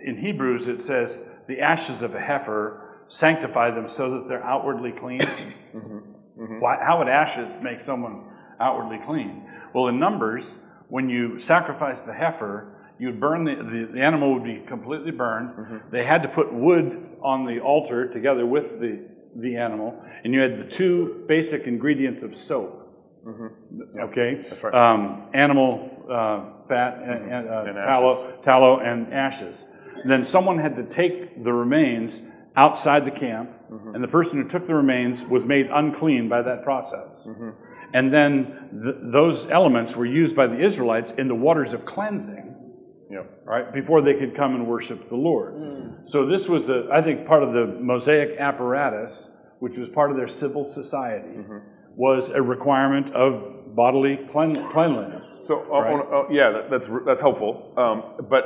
in Hebrews, it says, the ashes of a heifer sanctify them so that they're outwardly clean. Why, how would ashes make someone outwardly clean? Well, in Numbers, when you sacrifice the heifer, you'd burn the, the, the animal would be completely burned. They had to put wood on the altar together with the, the animal, and you had the two basic ingredients of soap. Okay, That's right. Um, animal uh, fat and, and, uh, And tallow, tallow and ashes. Then someone had to take the remains outside the camp, Mm-hmm. and the person who took the remains was made unclean by that process. Mm-hmm. And then th- those elements were used by the Israelites in the waters of cleansing, Yep. right, before they could come and worship the Lord. So this was, a, I think, part of the Mosaic apparatus, which was part of their civil society, was a requirement of bodily clean- cleanliness. So, uh, Right. on- uh, yeah, that, that's that's helpful. Um, but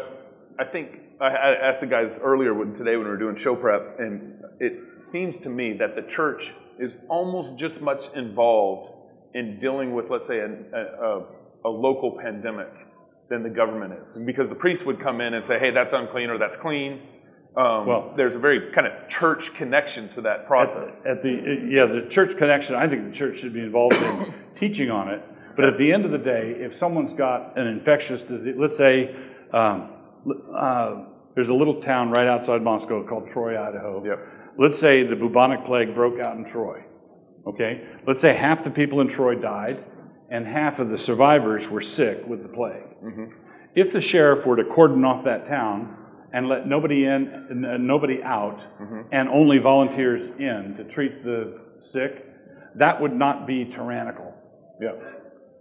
I think I, asked the guys earlier today when we were doing show prep, and it seems to me that the church is almost just much involved in dealing with, let's say, an, a, a, a local pandemic than the government is, because the priest would come in and say, "Hey, that's unclean or that's clean." Um, Well- there's a very kind of church connection to that process. At the, yeah, the church connection, I think the church should be involved in teaching on it. But at the end of the day, if someone's got an infectious disease, let's say um, uh, there's a little town right outside Moscow called Troy, Idaho. Yep. Let's say the bubonic plague broke out in Troy. Okay? Let's say half the people in Troy died and half of the survivors were sick with the plague. If the sheriff were to cordon off that town and let nobody in and nobody out and only volunteers in to treat the sick, that would not be tyrannical. Yeah.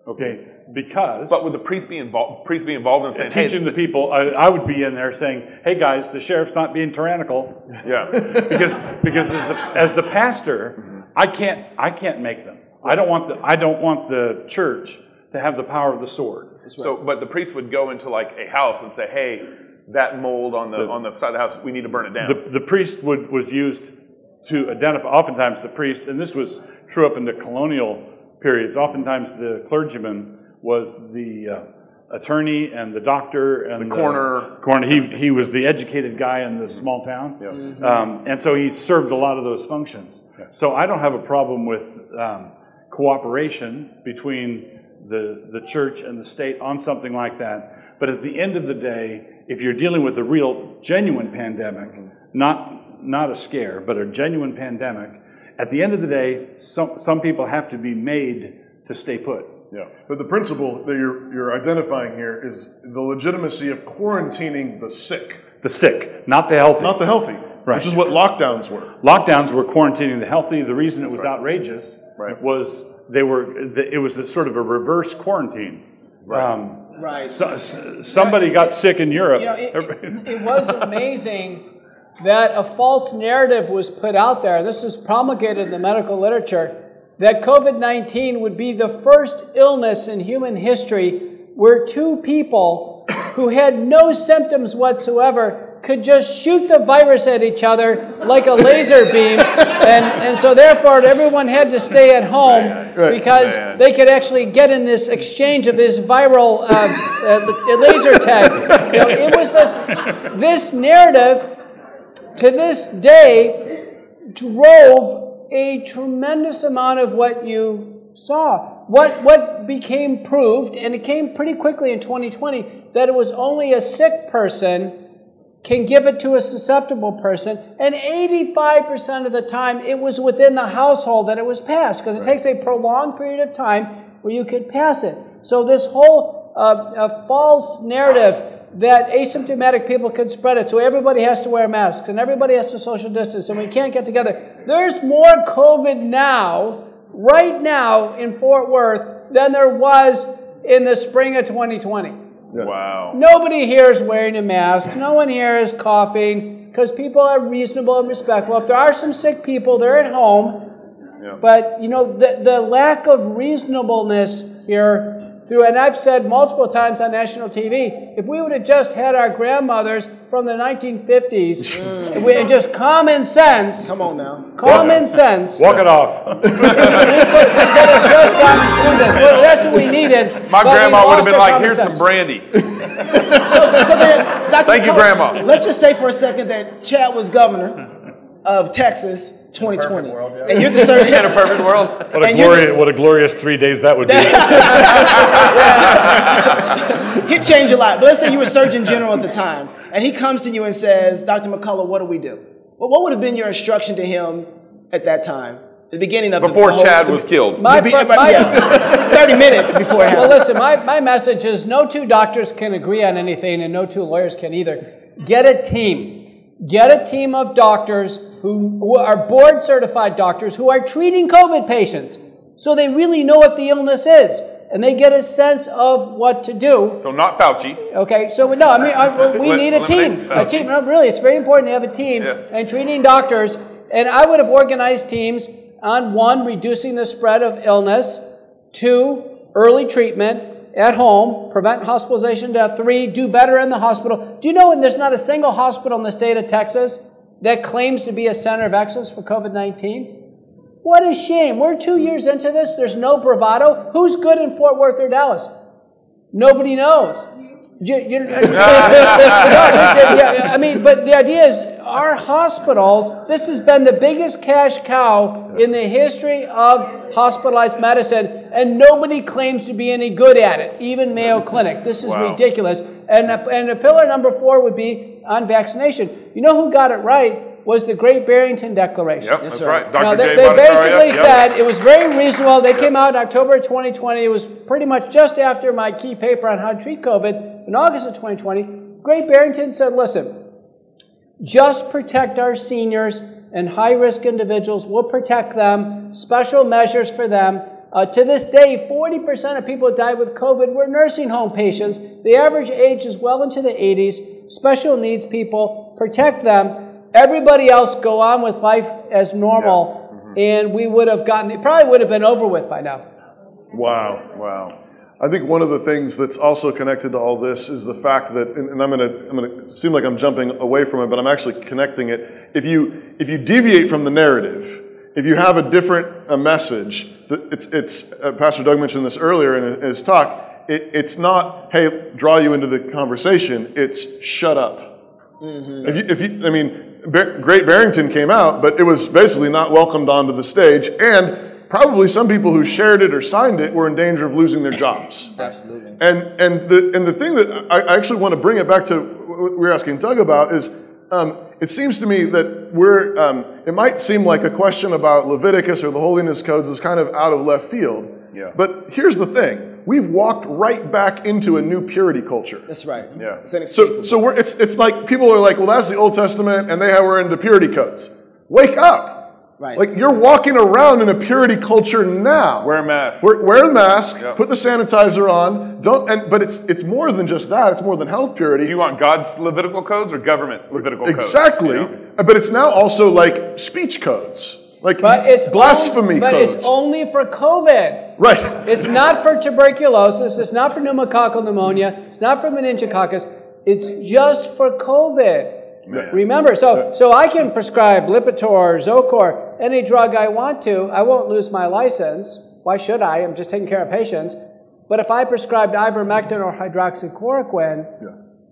Okay, because But would the priest be involved? Priest be involved in saying, hey, teaching the people, I, I would be in there saying, "Hey guys, the sheriff's not being tyrannical." Yeah. because because as the, as the pastor, I can't I can't make them. I don't want the I don't want the church to have the power of the sword. So, but the priest would go into like a house and say, "Hey, that mold on the, on the side of the house, we need to burn it down." The, the priest would, was used to identify, oftentimes the priest, and this was true up in the colonial periods, oftentimes the clergyman was the uh, attorney and the doctor and The coroner. coroner. He, he was the educated guy in the small town. Um, and so he served a lot of those functions. So I don't have a problem with um, cooperation between the, the church and the state on something like that. But at the end of the day, if you're dealing with a real, genuine pandemic, not, not a scare, but a genuine pandemic, at the end of the day, some, some people have to be made to stay put. Yeah, but the principle that you're, you're identifying here is the legitimacy of quarantining the sick, The sick, not the healthy. not the healthy, Right. which is what lockdowns were. Lockdowns were quarantining the healthy. The reason it was outrageous Right. was they were it was a sort of a reverse quarantine. Um, Right. so, s- somebody got sick in Europe. You know, it, it, it was amazing that a false narrative was put out there. This was promulgated in the medical literature that COVID 19 would be the first illness in human history where two people who had no symptoms whatsoever could just shoot the virus at each other like a laser beam. And, and so, therefore, everyone had to stay at home because they could actually get in this exchange of this viral uh, uh, laser tag. You know, it was a, this narrative to this day drove a tremendous amount of what you saw. What, what became proved, and it came pretty quickly in 2020, that it was only a sick person can give it to a susceptible person, and 85% of the time it was within the household that it was passed, because it takes a prolonged period of time where you could pass it. So, this whole uh, uh, false narrative that asymptomatic people can spread it, so everybody has to wear masks and everybody has to social distance and we can't get together. There's more COVID now, right now in Fort Worth, than there was in the spring of 2020. Wow. Nobody here is wearing a mask. No one here is coughing because people are reasonable and respectful. If there are some sick people, they're at home. Yeah. But you know the the lack of reasonableness here through, and I've said multiple times on national TV, if we would have just had our grandmothers from the 1950s, mm. and we, and just common sense, Come on now. common sense, Walk it off. we could, have just gotten through this. Well, that's what we needed. My grandma would have lost been like, "Here's sense." some brandy." So, so then, Dr. Thank you, Grandma. Let's just say for a second that Chad was governor of Texas 2020. And you're the surgeon. In a perfect world. What a, And you're glorious, what a glorious three days that would be. He'd change a lot. But let's say you were Surgeon General at the time, and he comes to you and says, Dr. McCullough, what do we do? Well, what would have been your instruction to him at that time? The beginning of Before the whole, Chad the- was killed. My, the- my- my- yeah, 30 minutes before it well, listen, my, my message is no two doctors can agree on anything, and no two lawyers can either. Get a team. Get a team of doctors who, who are board certified doctors who are treating COVID patients. So they really know what the illness is, and they get a sense of what to do. So not Fauci. Okay, so we no, I mean, I, we need a team. A team, no, really, it's very important to have a team Yeah. and treating doctors. And I would have organized teams on one, reducing the spread of illness, two, early treatment at home, prevent hospitalization, death, three, do better in the hospital. Do you know there's not a single hospital in the state of Texas that claims to be a center of excellence for COVID 19? What a shame. We're two years into this. There's no bravado. Who's good in Fort Worth or Dallas? Nobody knows. You, no, I mean, but the idea is our hospitals, this has been the biggest cash cow in the history of hospitalized medicine, and nobody claims to be any good at it, even Mayo Clinic. This is Wow. ridiculous. And, and a pillar number four would be on vaccination. You know who got it right? Was the Great Barrington Declaration. Yep, that's right. Dr. Now, they, they basically yep. said it was very reasonable. They came out in October 2020. It was pretty much just after my key paper on how to treat COVID in August of 2020. Great Barrington said, listen, just protect our seniors and high risk individuals. We'll protect them, special measures for them. Uh, to this day, 40% of people who died with COVID were nursing home patients. The average age is well into the 80s. Special needs people, protect them. Everybody else go on with life as normal, and we would have gotten, it probably would have been over with by now. Wow, wow. I think one of the things that's also connected to all this is the fact that, and, I'm going to, I'm going to seem like I'm jumping away from it, but I'm actually connecting it. If you, if you deviate from the narrative, if you have a different uh message, it's, it's uh, Pastor Doug mentioned this earlier in his talk. It, it's not, hey, draw you into the conversation. It's shut up. If you, if you, I mean, Great Barrington came out, but it was basically not welcomed onto the stage, and probably some people who shared it or signed it were in danger of losing their jobs. Absolutely. And and the and the thing that I, I actually want to bring it back to what we were asking Doug about is, um, it seems to me that we're. Um, it might seem like a question about Leviticus or the holiness codes is kind of out of left field. Yeah. But here's the thing: we've walked right back into a new purity culture. That's right. Yeah. It's So, so we're, it's, it's like people are like, well, that's the Old Testament, and they have were into purity codes. Wake up. Right. Like you're walking around in a purity culture now. Wear a mask. Wear, wear a mask. Yep. Put the sanitizer on. Don't. And but it's it's more than just that. It's more than health purity. Do you want God's Levitical codes or government Levitical codes? exactly. You know? But it's now also like speech codes, like But it's blasphemy only, but codes. it's only for COVID. right. It's not for tuberculosis. It's not for pneumococcal pneumonia. It's not for meningococcus. It's just for COVID. Remember, so so I can prescribe Lipitor, Zocor, any drug I want to. I won't lose my license. Why should I? I'm just taking care of patients. But if I prescribed ivermectin or hydroxychloroquine,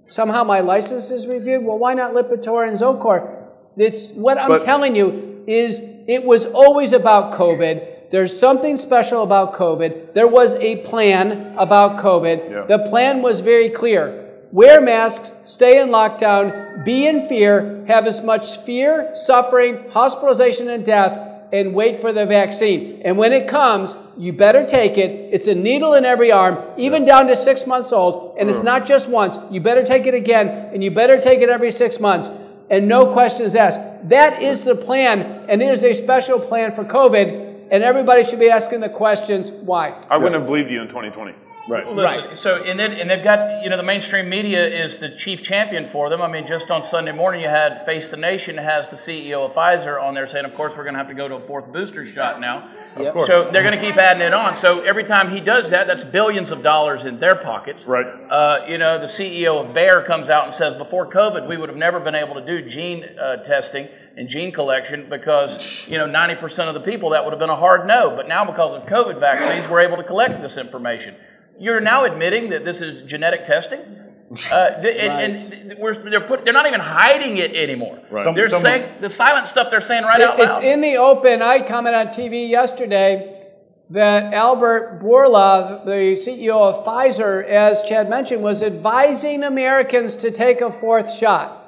somehow my license is reviewed. Well, why not Lipitor and Zocor? It's what I'm But- telling you is it was always about COVID. There's something special about COVID. There was a plan about COVID. Yeah. The plan was very clear. Wear masks, stay in lockdown, be in fear, have as much fear, suffering, hospitalization, and death, and wait for the vaccine. And when it comes, you better take it. It's a needle in every arm, even down to six months old. And it's not just once. You better take it again, and you better take it every six months. And no questions asked. That is the plan, and it is a special plan for COVID. And everybody should be asking the questions why. I wouldn't have believed you in 2020. Right. Listen, So and then and they've got you know the mainstream media is the chief champion for them. I mean, just on Sunday morning you had Face the Nation has the CEO of Pfizer on there saying, of course we're going to have to go to a fourth booster shot now. Yep. So they're going to keep adding it on. So every time he does that, that's billions of dollars in their pockets. Right. Uh, you know, the CEO of Bayer comes out and says, before COVID, we would have never been able to do gene uh, testing and gene collection because, you know, 90% of the people that would have been a hard no. But now, because of COVID vaccines, we're able to collect this information. You're now admitting that this is genetic testing? Uh, th- and, and we're, they're, put, they're not even hiding it anymore. Right. Some- They're some- saying the silent stuff they're saying right It- out loud. It's in the open. I commented on TV yesterday that Albert Bourla, the CEO of Pfizer, as Chad mentioned, was advising Americans to take a fourth shot.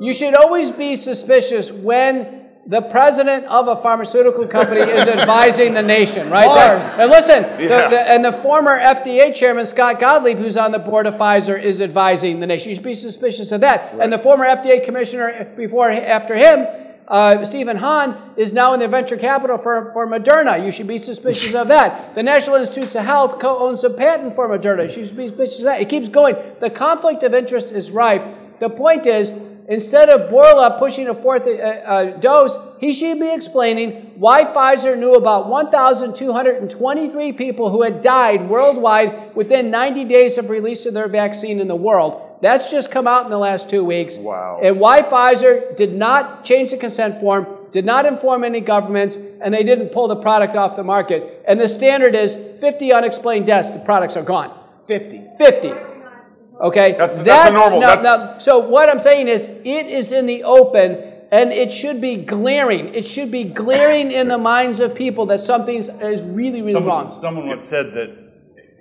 You should always be suspicious when the president of a pharmaceutical company is advising the nation, right? That- and listen, Yeah. the- and the former FDA chairman, Scott Gottlieb, who's on the board of Pfizer, is advising the nation. You should be suspicious of that. And the former FDA commissioner before, after him, uh, Stephen Hahn, is now in the venture capital for, for Moderna. You should be suspicious of that. The National Institutes of Health co-owns a patent for Moderna. You should be suspicious of that. It keeps going. The conflict of interest is rife. The point is, instead of Bourla pushing a fourth uh, uh, dose, he should be explaining why Pfizer knew about 1,223 people who had died worldwide within 90 days of release of their vaccine in the world. That's just come out in the last two weeks. Wow. And why Pfizer did not change the consent form, did not inform any governments, and they didn't pull the product off the market. And the standard is 50 unexplained deaths, the products are gone. 50. 50. Okay, That's the- that's the normal- now- that's- now- so what I'm saying is, it is in the open, and it should be glaring. It should be glaring in the minds of people that something is really, really Someone, wrong. someone once said that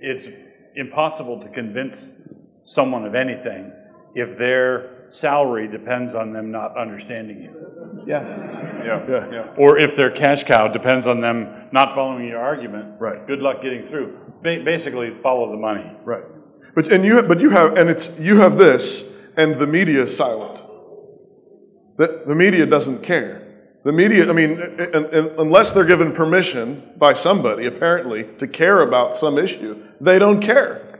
it's impossible to convince someone of anything if their salary depends on them not understanding you. Yeah. Yeah. Yeah. yeah. Or if their cash cow depends on them not following your argument. Right. Good luck getting through. Ba- basically, follow the money. Right. But and you but you have and it's you have this and the media is silent. The, the media doesn't care. The media, I mean, unless they're given permission by somebody apparently to care about some issue, they don't care.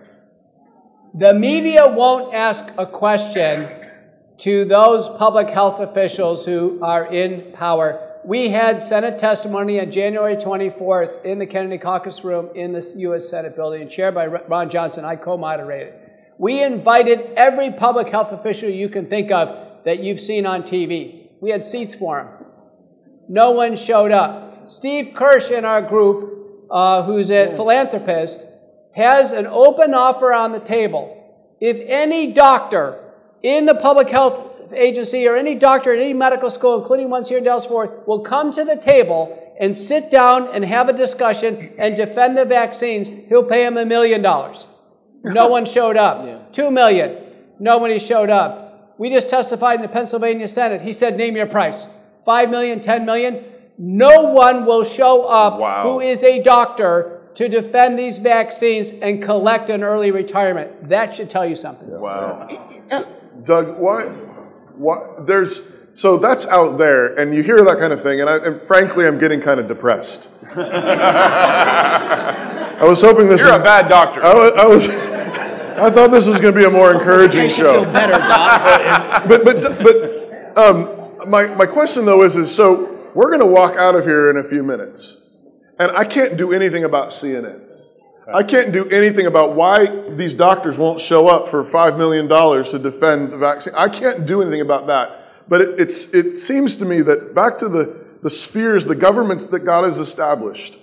The media won't ask a question to those public health officials who are in power. We had Senate testimony on January 24th in the Kennedy Caucus Room in the U.S. Senate building, chaired by Ron Johnson. I co moderated. We invited every public health official you can think of that you've seen on TV. We had seats for them. No one showed up. Steve Kirsch in our group, uh, who's a philanthropist, has an open offer on the table. If any doctor in the public health agency or any doctor at any medical school, including ones here in Dallas Fort, will come to the table and sit down and have a discussion and defend the vaccines, he'll pay him a million dollars. No one showed up. Two million. Nobody showed up. We just testified in the Pennsylvania Senate. He said, name your price. Five million, ten million. No one will show up Wow. who is a doctor to defend these vaccines and collect an early retirement. That should tell you something. Wow. Doug, why, why, there's, so that's out there, and you hear that kind of thing, and, I, and frankly, I'm getting kind of depressed. I was hoping this You're was, a bad doctor. I was, I was, I thought this was going to be a more encouraging show. feel better, Doc. but but but um, my my question though is is so we're going to walk out of here in a few minutes, and I can't do anything about CNN. I can't do anything about why these doctors won't show up for five million dollars to defend the vaccine. I can't do anything about that. But it, it's it seems to me that back to the the spheres, the governments that God has established.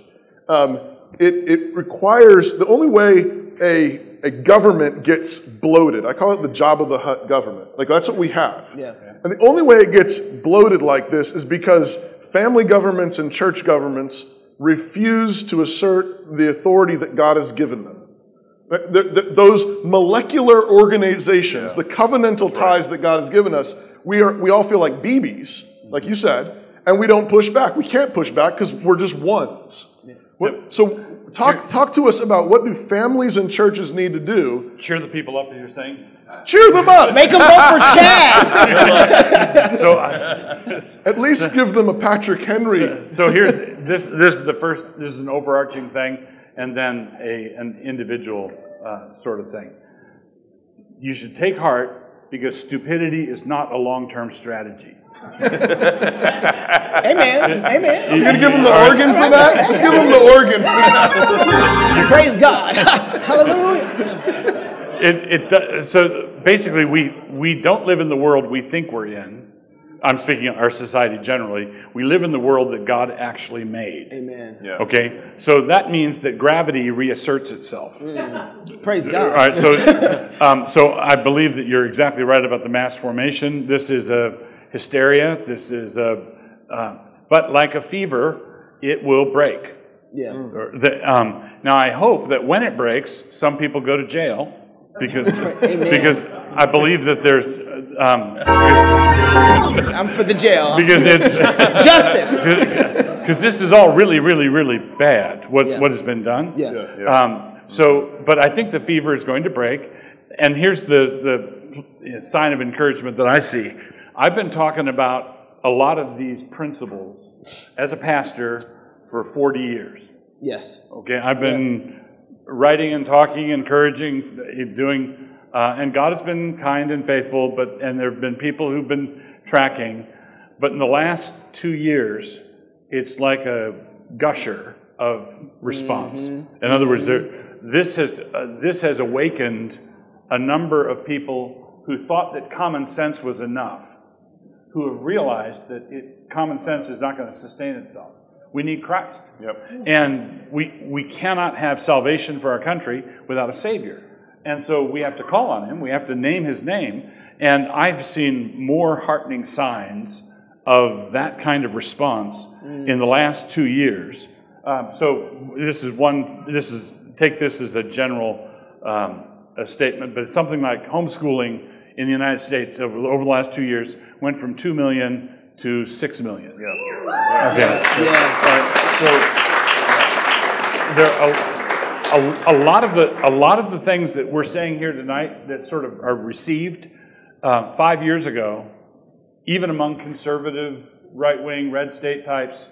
Um, it, it requires the only way a a government gets bloated. I call it the Jabba the Hutt government. Like that's what we have. Yeah. And the only way it gets bloated like this is because family governments and church governments refuse to assert the authority that God has given them. Th- th- th- Those molecular organizations, the covenantal ties that God has given us, we, are, we all feel like BBs, like you said, and we don't push back. We can't push back because we're just ones. What- so talk, talk to us about what do families and churches need to do? Cheer the people up, as you're saying. Cheer them up! Make them vote for Chad. So, I, At least give them a Patrick Henry. so here's this. This is the first. This is an overarching thing, and then a an individual uh, sort of thing. You should take heart because stupidity is not a long-term strategy. Amen. Amen. You're gonna give them the organ for that? Let's give them the organ for that. Praise God. Hallelujah. It, it so basically we we don't live in the world we think we're in. I'm speaking of our society generally. We live in the world that God actually made. Amen. Yeah. Okay, so that means that gravity reasserts itself. Praise God. All right. so um, so I believe that you're exactly right about the mass formation. This is a hysteria. This is a, uh, but like a fever, it will break. Yeah. Or the, um, now I hope that when it breaks, some people go to jail because because I believe that there's um, I'm for the jail. because it's Justice. because this is all really really really bad what Yeah. what has been done. Yeah. Um, so, but I think the fever is going to break. And here's the, the sign of encouragement that I see. I've been talking about a lot of these principles as a pastor for 40 years. Yes. Okay, I've been writing and talking, encouraging, doing, uh, and God has been kind and faithful. But and there have been people who've been tracking, but in the last two years, it's like a gusher of response. In other words, there, this has uh, this has awakened a number of people who thought that common sense was enough, who have realized that it, common sense is not going to sustain itself. We need Christ. Yep. And we, we cannot have salvation for our country without a Savior. And so we have to call on him, we have to name his name. And I've seen more heartening signs of that kind of response Mm. in the last two years. Um, so this is one, this is, take this as a general um, a statement, but it's something like homeschooling in the United States over, over the last two years went from 2 million to 6 million. Yeah. Okay. Yeah. So there are a, a, lot of the a lot of the things that we're saying here tonight that sort of are received uh, five years ago, even among conservative, right wing, red state types.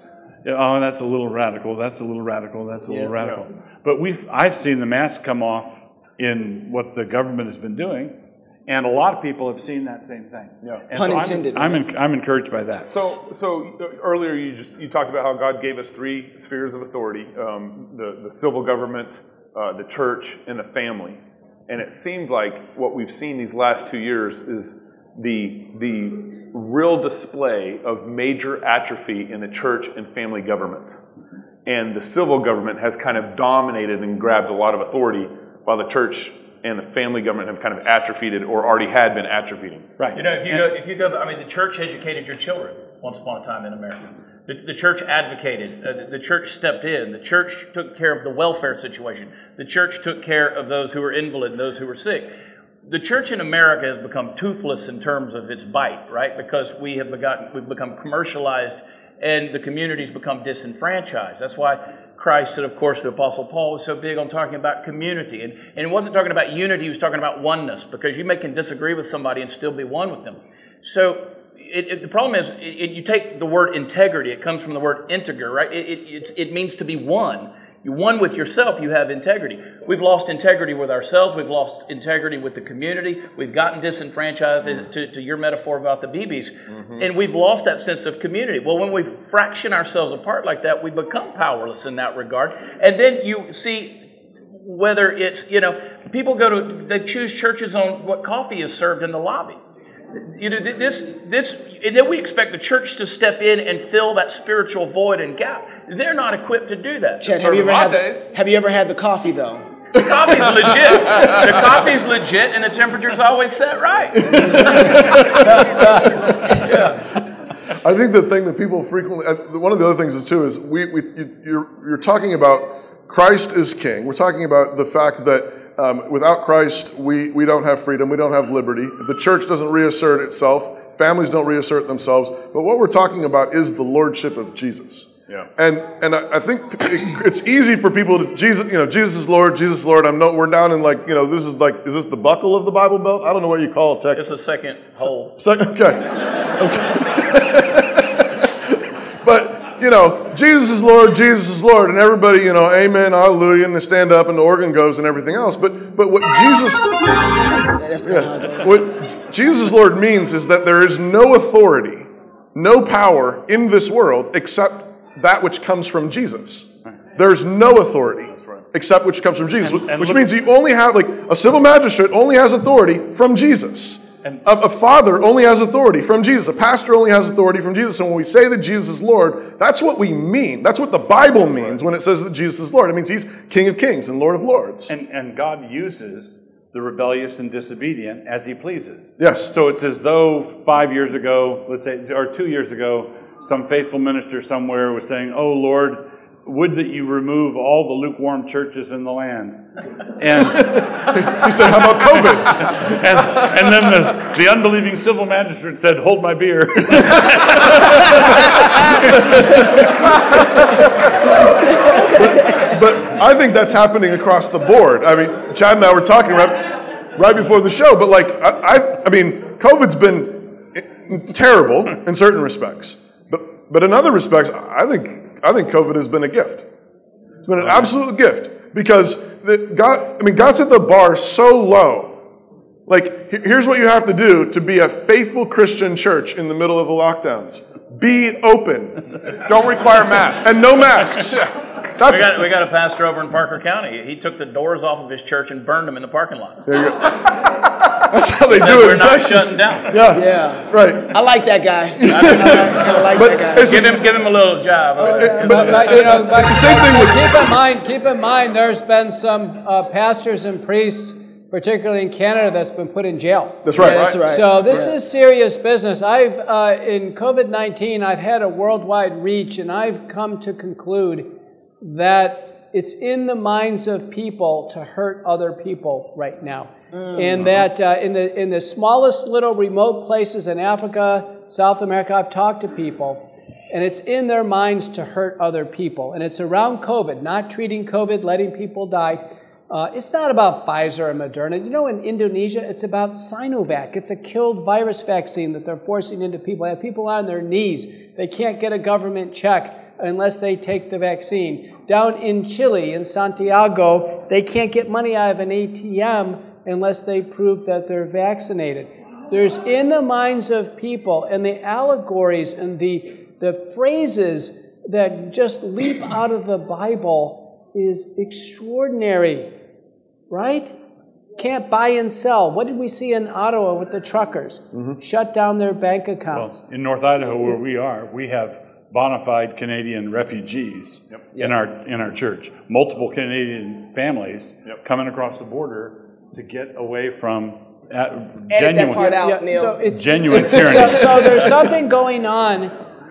Oh, that's a little radical. That's a little radical. That's a little Yeah. radical. But we've I've seen the mask come off in what the government has been doing, and a lot of people have seen that same thing. Yeah. And Pun so I'm- intended, I'm, I'm encouraged by that. So, so earlier you just you talked about how God gave us three spheres of authority: um, the the civil government, uh, the church, and the family. And it seems like what we've seen these last two years is the the real display of major atrophy in the church and family government. And the civil government has kind of dominated and grabbed a lot of authority, while the church and the family government have kind of atrophied or already had been atrophying. Right. You know, if you go, if you go, I mean, the church educated your children once upon a time in America. The, the church advocated. Uh, the, the church stepped in. The church took care of the welfare situation. The church took care of those who were invalid and those who were sick. The church in America has become toothless in terms of its bite, right? Because we have begotten, we've become commercialized, and the community's become disenfranchised. That's why Christ and, of course, the Apostle Paul was so big on talking about community. And, and he wasn't talking about unity, he was talking about oneness, because you may can disagree with somebody and still be one with them. So it, it- the problem is, it, you take the word integrity, it comes from the word integer, right? It, it means to be one. You're one with yourself, you have integrity. We've lost integrity with ourselves, we've lost integrity with the community, we've gotten disenfranchised, mm-hmm. to, to your metaphor about the BBs, mm-hmm. and we've lost that sense of community. Well, when we fraction ourselves apart like that, we become powerless in that regard. And then you see whether it's, you know, people go to, they choose churches on what coffee is served in the lobby. You know, th- this, this, and then we expect the church to step in and fill that spiritual void and gap. They're not equipped to do that. Chad, have you ever had the, have you ever had the coffee though? The coffee's legit. The coffee's legit, and the temperature's always set right. I think the thing that people frequently, uh, one of the other things is too, is we, we you, you're, you're talking about Christ is king. We're talking about the fact that um, without Christ, we, we don't have freedom, we don't have liberty. The church doesn't reassert itself, families don't reassert themselves. But what we're talking about is the lordship of Jesus. Yeah. And and I I think it- it's easy for people to Jesus, you know, Jesus is Lord, Jesus is Lord. I'm no, we're down in like, you know, this is like, is this the buckle of the Bible belt? I don't know what you call it, Texas. It's a second hole. Second, okay. okay. but, you know, Jesus is Lord, Jesus is Lord, and everybody, you know, amen, hallelujah, and they stand up and the organ goes and everything else. But, but what Jesus, That's kinda how it yeah, what Jesus Lord means is that there is no authority, no power in this world except that which comes from Jesus. There's no authority except which comes from Jesus, And- and which look- means you only have, like, a civil magistrate only has authority from Jesus. And- A, a father only has authority from Jesus. A pastor only has authority from Jesus. And when we say that Jesus is Lord, that's what we mean. That's what the Bible means when it says that Jesus is Lord. It means He's King of Kings and Lord of Lords. And, and God uses the rebellious and disobedient as He pleases. Yes. So it's as though five years ago, let's say, or two years ago, some faithful minister somewhere was saying, Oh Lord, would that you remove all the lukewarm churches in the land. And he said, How about COVID? and, and then the, the unbelieving civil magistrate said, Hold my beer. but I think that's happening across the board. I mean, Chad and I were talking right, right before the show, but like, I, I, I mean, COVID's been terrible in certain respects, but in other respects, I think I think COVID has been a gift. It's been an absolute gift because the, God, I mean, God set the bar so low. Like, here's what you have to do to be a faithful Christian church in the middle of the lockdowns: be open, Don't require masks. and no masks. That's we, got, we got a pastor over in Parker County. He took the doors off of his church and burned them in the parking lot. There you go. That's how they He do it We're in not Texas. shutting down. Yeah. Yeah. Right. I like that guy. I, kind of like But that guy. it's Give the- him, give him a little job. But, but, you know, but, It's the same thing with- keep in mind, keep in mind, there's been some uh, pastors and priests particularly in Canada, that's been put in jail. That's right. Yeah, that's right. So this Right. is serious business. I've uh, in COVID nineteen, I've had a worldwide reach, and I've come to conclude that it's in the minds of people to hurt other people right now, and that uh, in the in the smallest little remote places in Africa, South America, I've talked to people. And it's in their minds to hurt other people. And it's around COVID, not treating COVID, letting people die. Uh, it's not about Pfizer and Moderna. You know, in Indonesia, it's about Sinovac. It's a killed virus vaccine that they're forcing into people. They have people on their knees. They can't get a government check unless they take the vaccine. Down in Chile, in Santiago, they can't get money out of an ATM unless they prove that they're vaccinated. There's in the minds of people and the allegories and the, the phrases that just leap out of the Bible is extraordinary right? Can't buy and sell. What did we see in Ottawa with the truckers? Mm-hmm. Shut down their bank accounts. In North Idaho, where we are, we have bona fide Canadian refugees in our in our church. Multiple Canadian families coming across the border to get away from uh, genuine, part out, Yeah, Neil. so it's, genuine tyranny. so there's something going on,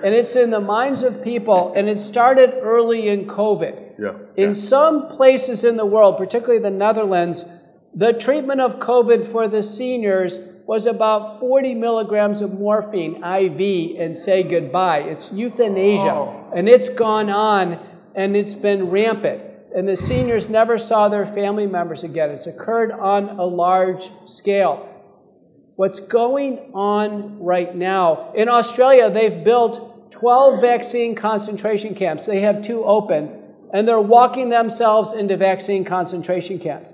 and it's in the minds of people, and it started early in COVID. Yeah. In some places in the world, particularly the Netherlands, the treatment of COVID for the seniors was about 40 milligrams of morphine IV and say goodbye. It's euthanasia. And it's gone on and it's been rampant. And the seniors never saw their family members again. It's occurred on a large scale. What's going on right now in Australia, they've built 12 vaccine concentration camps. They have two open, and they're walking themselves into vaccine concentration camps.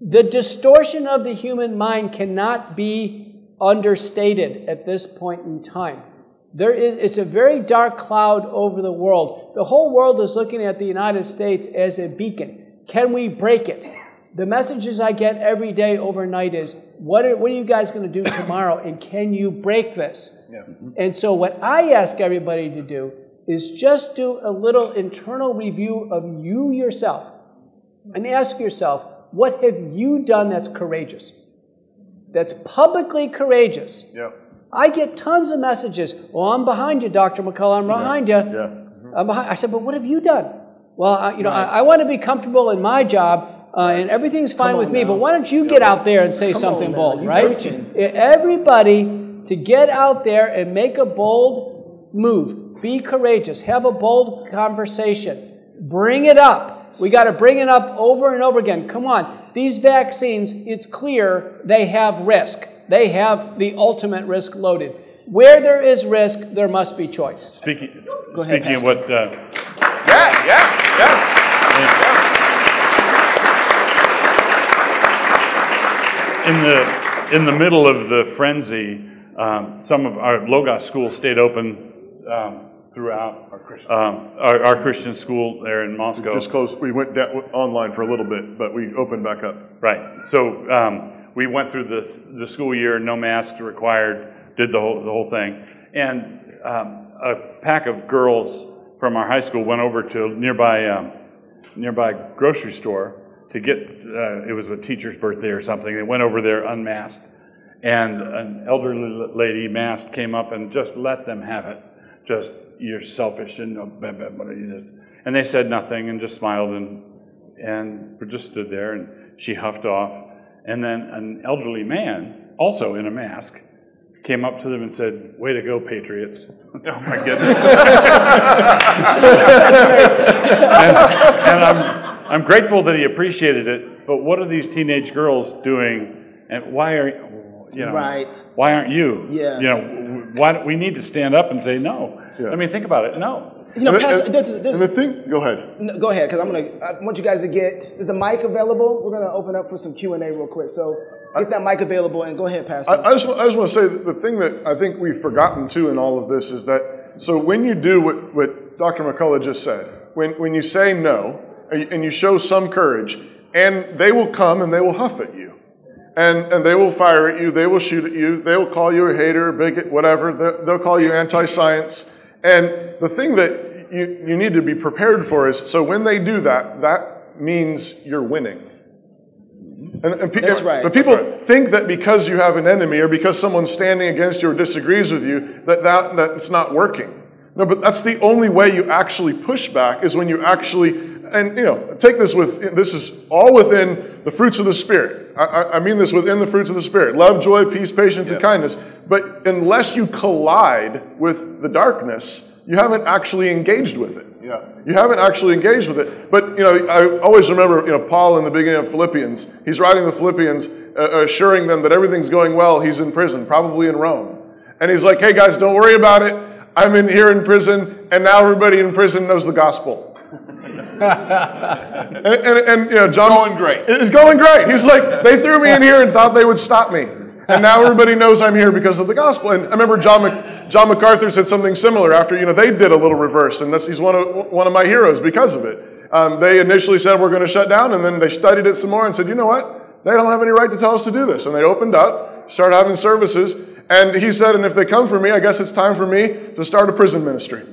The distortion of the human mind cannot be understated at this point in time. There is, it's a very dark cloud over the world. The whole world is looking at the United States as a beacon. Can we break it? The messages I get every day overnight is, what are, what are you guys going to do tomorrow? And can you break this? Mm-hmm. And so, what I ask everybody to do is just do a little internal review of you yourself and ask yourself, what have you done that's courageous? That's publicly courageous. Yeah. I get tons of messages. Well, I'm behind you, Dr. McCullough. I'm behind you. Yeah. I'm behind. I said, but what have you done? Well, I, you know, I, I want to be comfortable in my job, uh, and everything's fine with on me. But why don't you get out there and say Come something bold, right? preaching. Everybody to get out there and make a bold move. Be courageous. Have a bold conversation. Bring it up. We got to bring it up over and over again. Come on. These vaccines, it's clear they have risk. They have the ultimate risk loaded. Where there is risk, there must be choice. Speaking, Go ahead, speaking of what uh, Yeah, yeah, yeah. in the in the middle of the frenzy, um, some of our Logos schools stayed open um, throughout our Christian, um, our, our Christian school there in Moscow. Just closed. We went down, online for a little bit, but we opened back up. Right. So um, we went through the the school year, no masks required, did the whole the whole thing, and um, a pack of girls from our high school went over to a nearby um, nearby grocery store to get. Uh, it was a teacher's birthday or something. They went over there unmasked, and an elderly lady masked came up and just let them have it. Just you're selfish and blah, blah, blah, you just- and they said nothing and just smiled and and just stood there and she huffed off. And then an elderly man, also in a mask, came up to them and said, Way to go, Patriots. Oh my goodness. and, and I'm, I'm grateful that he appreciated it, but what are these teenage girls doing and why are you know Right. why aren't you Yeah. you know why we need to stand up and say no i mean think about it no You know, And the- Pastor, and- there's, there's, and the thing, go ahead. No, go ahead, because I'm gonna. I want you guys to get. Is the mic available? We're gonna open up for some Q and A real quick. So get that mic available and go ahead, Pastor. I, I just, I just want to say that the thing that I think we've forgotten too in all of this is that so when you do what, what Dr. McCullough just said, when, when you say no and you show some courage, and they will come and they will huff at you. And, and they will fire at you, they will shoot at you, they will call you a hater, bigot, whatever, they'll, they'll call you anti science. And the thing that you, you need to be prepared for is so when they do that, that means you're winning. And And, pe- That's right. But people think that because you have an enemy or because someone's standing against you or disagrees with you, that, that, that it's not working. No, but that's the only way you actually push back is when you actually, and you know, take this with, this is all within the fruits of the Spirit. I, I- mean this within the fruits of the Spirit love, joy, peace, patience, and kindness. But unless you collide with the darkness, you haven't actually engaged with it. Yeah. You haven't actually engaged with it. But, you know, I always remember, you know, Paul in the beginning of Philippians. He's writing the Philippians, uh, assuring them that everything's going well. He's in prison, probably in Rome. And he's like, hey, guys, don't worry about it. I'm in here in prison, and now everybody in prison knows the gospel. And, and, and, you know, John. Going great. It's going great. He's like, they threw me in here and thought they would stop me. And now everybody knows I'm here because of the gospel. And I remember John, Mc, John MacArthur said something similar after, you know, they did a little reverse. And that's, he's one of, one of my heroes because of it. Um, they initially said, we're going to shut down. And then they studied it some more and said, you know what? They don't have any right to tell us to do this. And they opened up, started having services. And he said, and if they come for me, I guess it's time for me to start a prison ministry.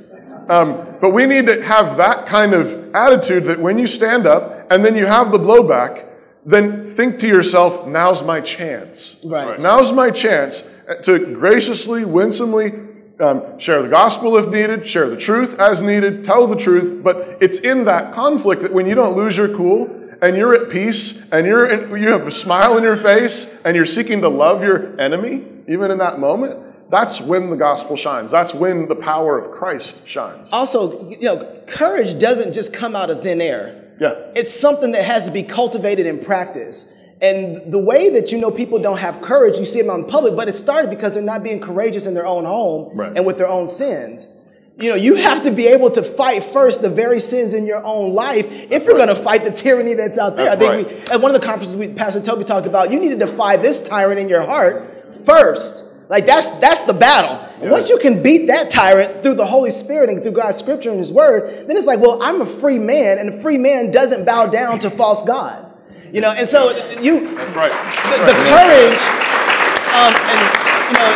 Um, but we need to have that kind of attitude that when you stand up and then you have the blowback, then think to yourself, now's my chance. Right. Now's my chance to graciously, winsomely um, share the gospel if needed, share the truth as needed, tell the truth. But it's in that conflict that when you don't lose your cool and you're at peace and you're in, you have a smile in your face and you're seeking to love your enemy, even in that moment, that's when the gospel shines. That's when the power of Christ shines. Also, you know, courage doesn't just come out of thin air. Yeah. It's something that has to be cultivated in practice. And the way that you know people don't have courage, you see them on public, but it started because they're not being courageous in their own home Right. and with their own sins. You know, you have to be able to fight first the very sins in your own life if you're going to fight the tyranny that's out there. That's I think we, at one of the conferences we, Pastor Toby talked about, you need to defy this tyrant in your heart first. Like that's that's the battle. And Once you can beat that tyrant through the Holy Spirit and through God's scripture and His Word, then it's like, well, I'm a free man, and a free man doesn't bow down to false gods. You know, and so you That's right. the, the courage, um, and you know,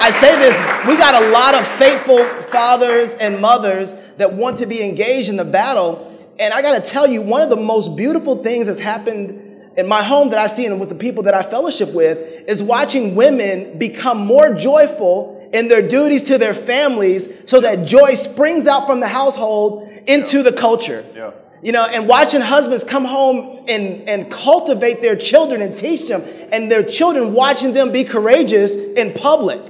I say this: we got a lot of faithful fathers and mothers that want to be engaged in the battle. And I got to tell you, one of the most beautiful things that's happened in my home that I see and with the people that I fellowship with is watching women become more joyful in their duties to their families, so that joy springs out from the household into the culture. Yeah. You know, and watching husbands come home and, and cultivate their children and teach them, and their children watching them be courageous in public.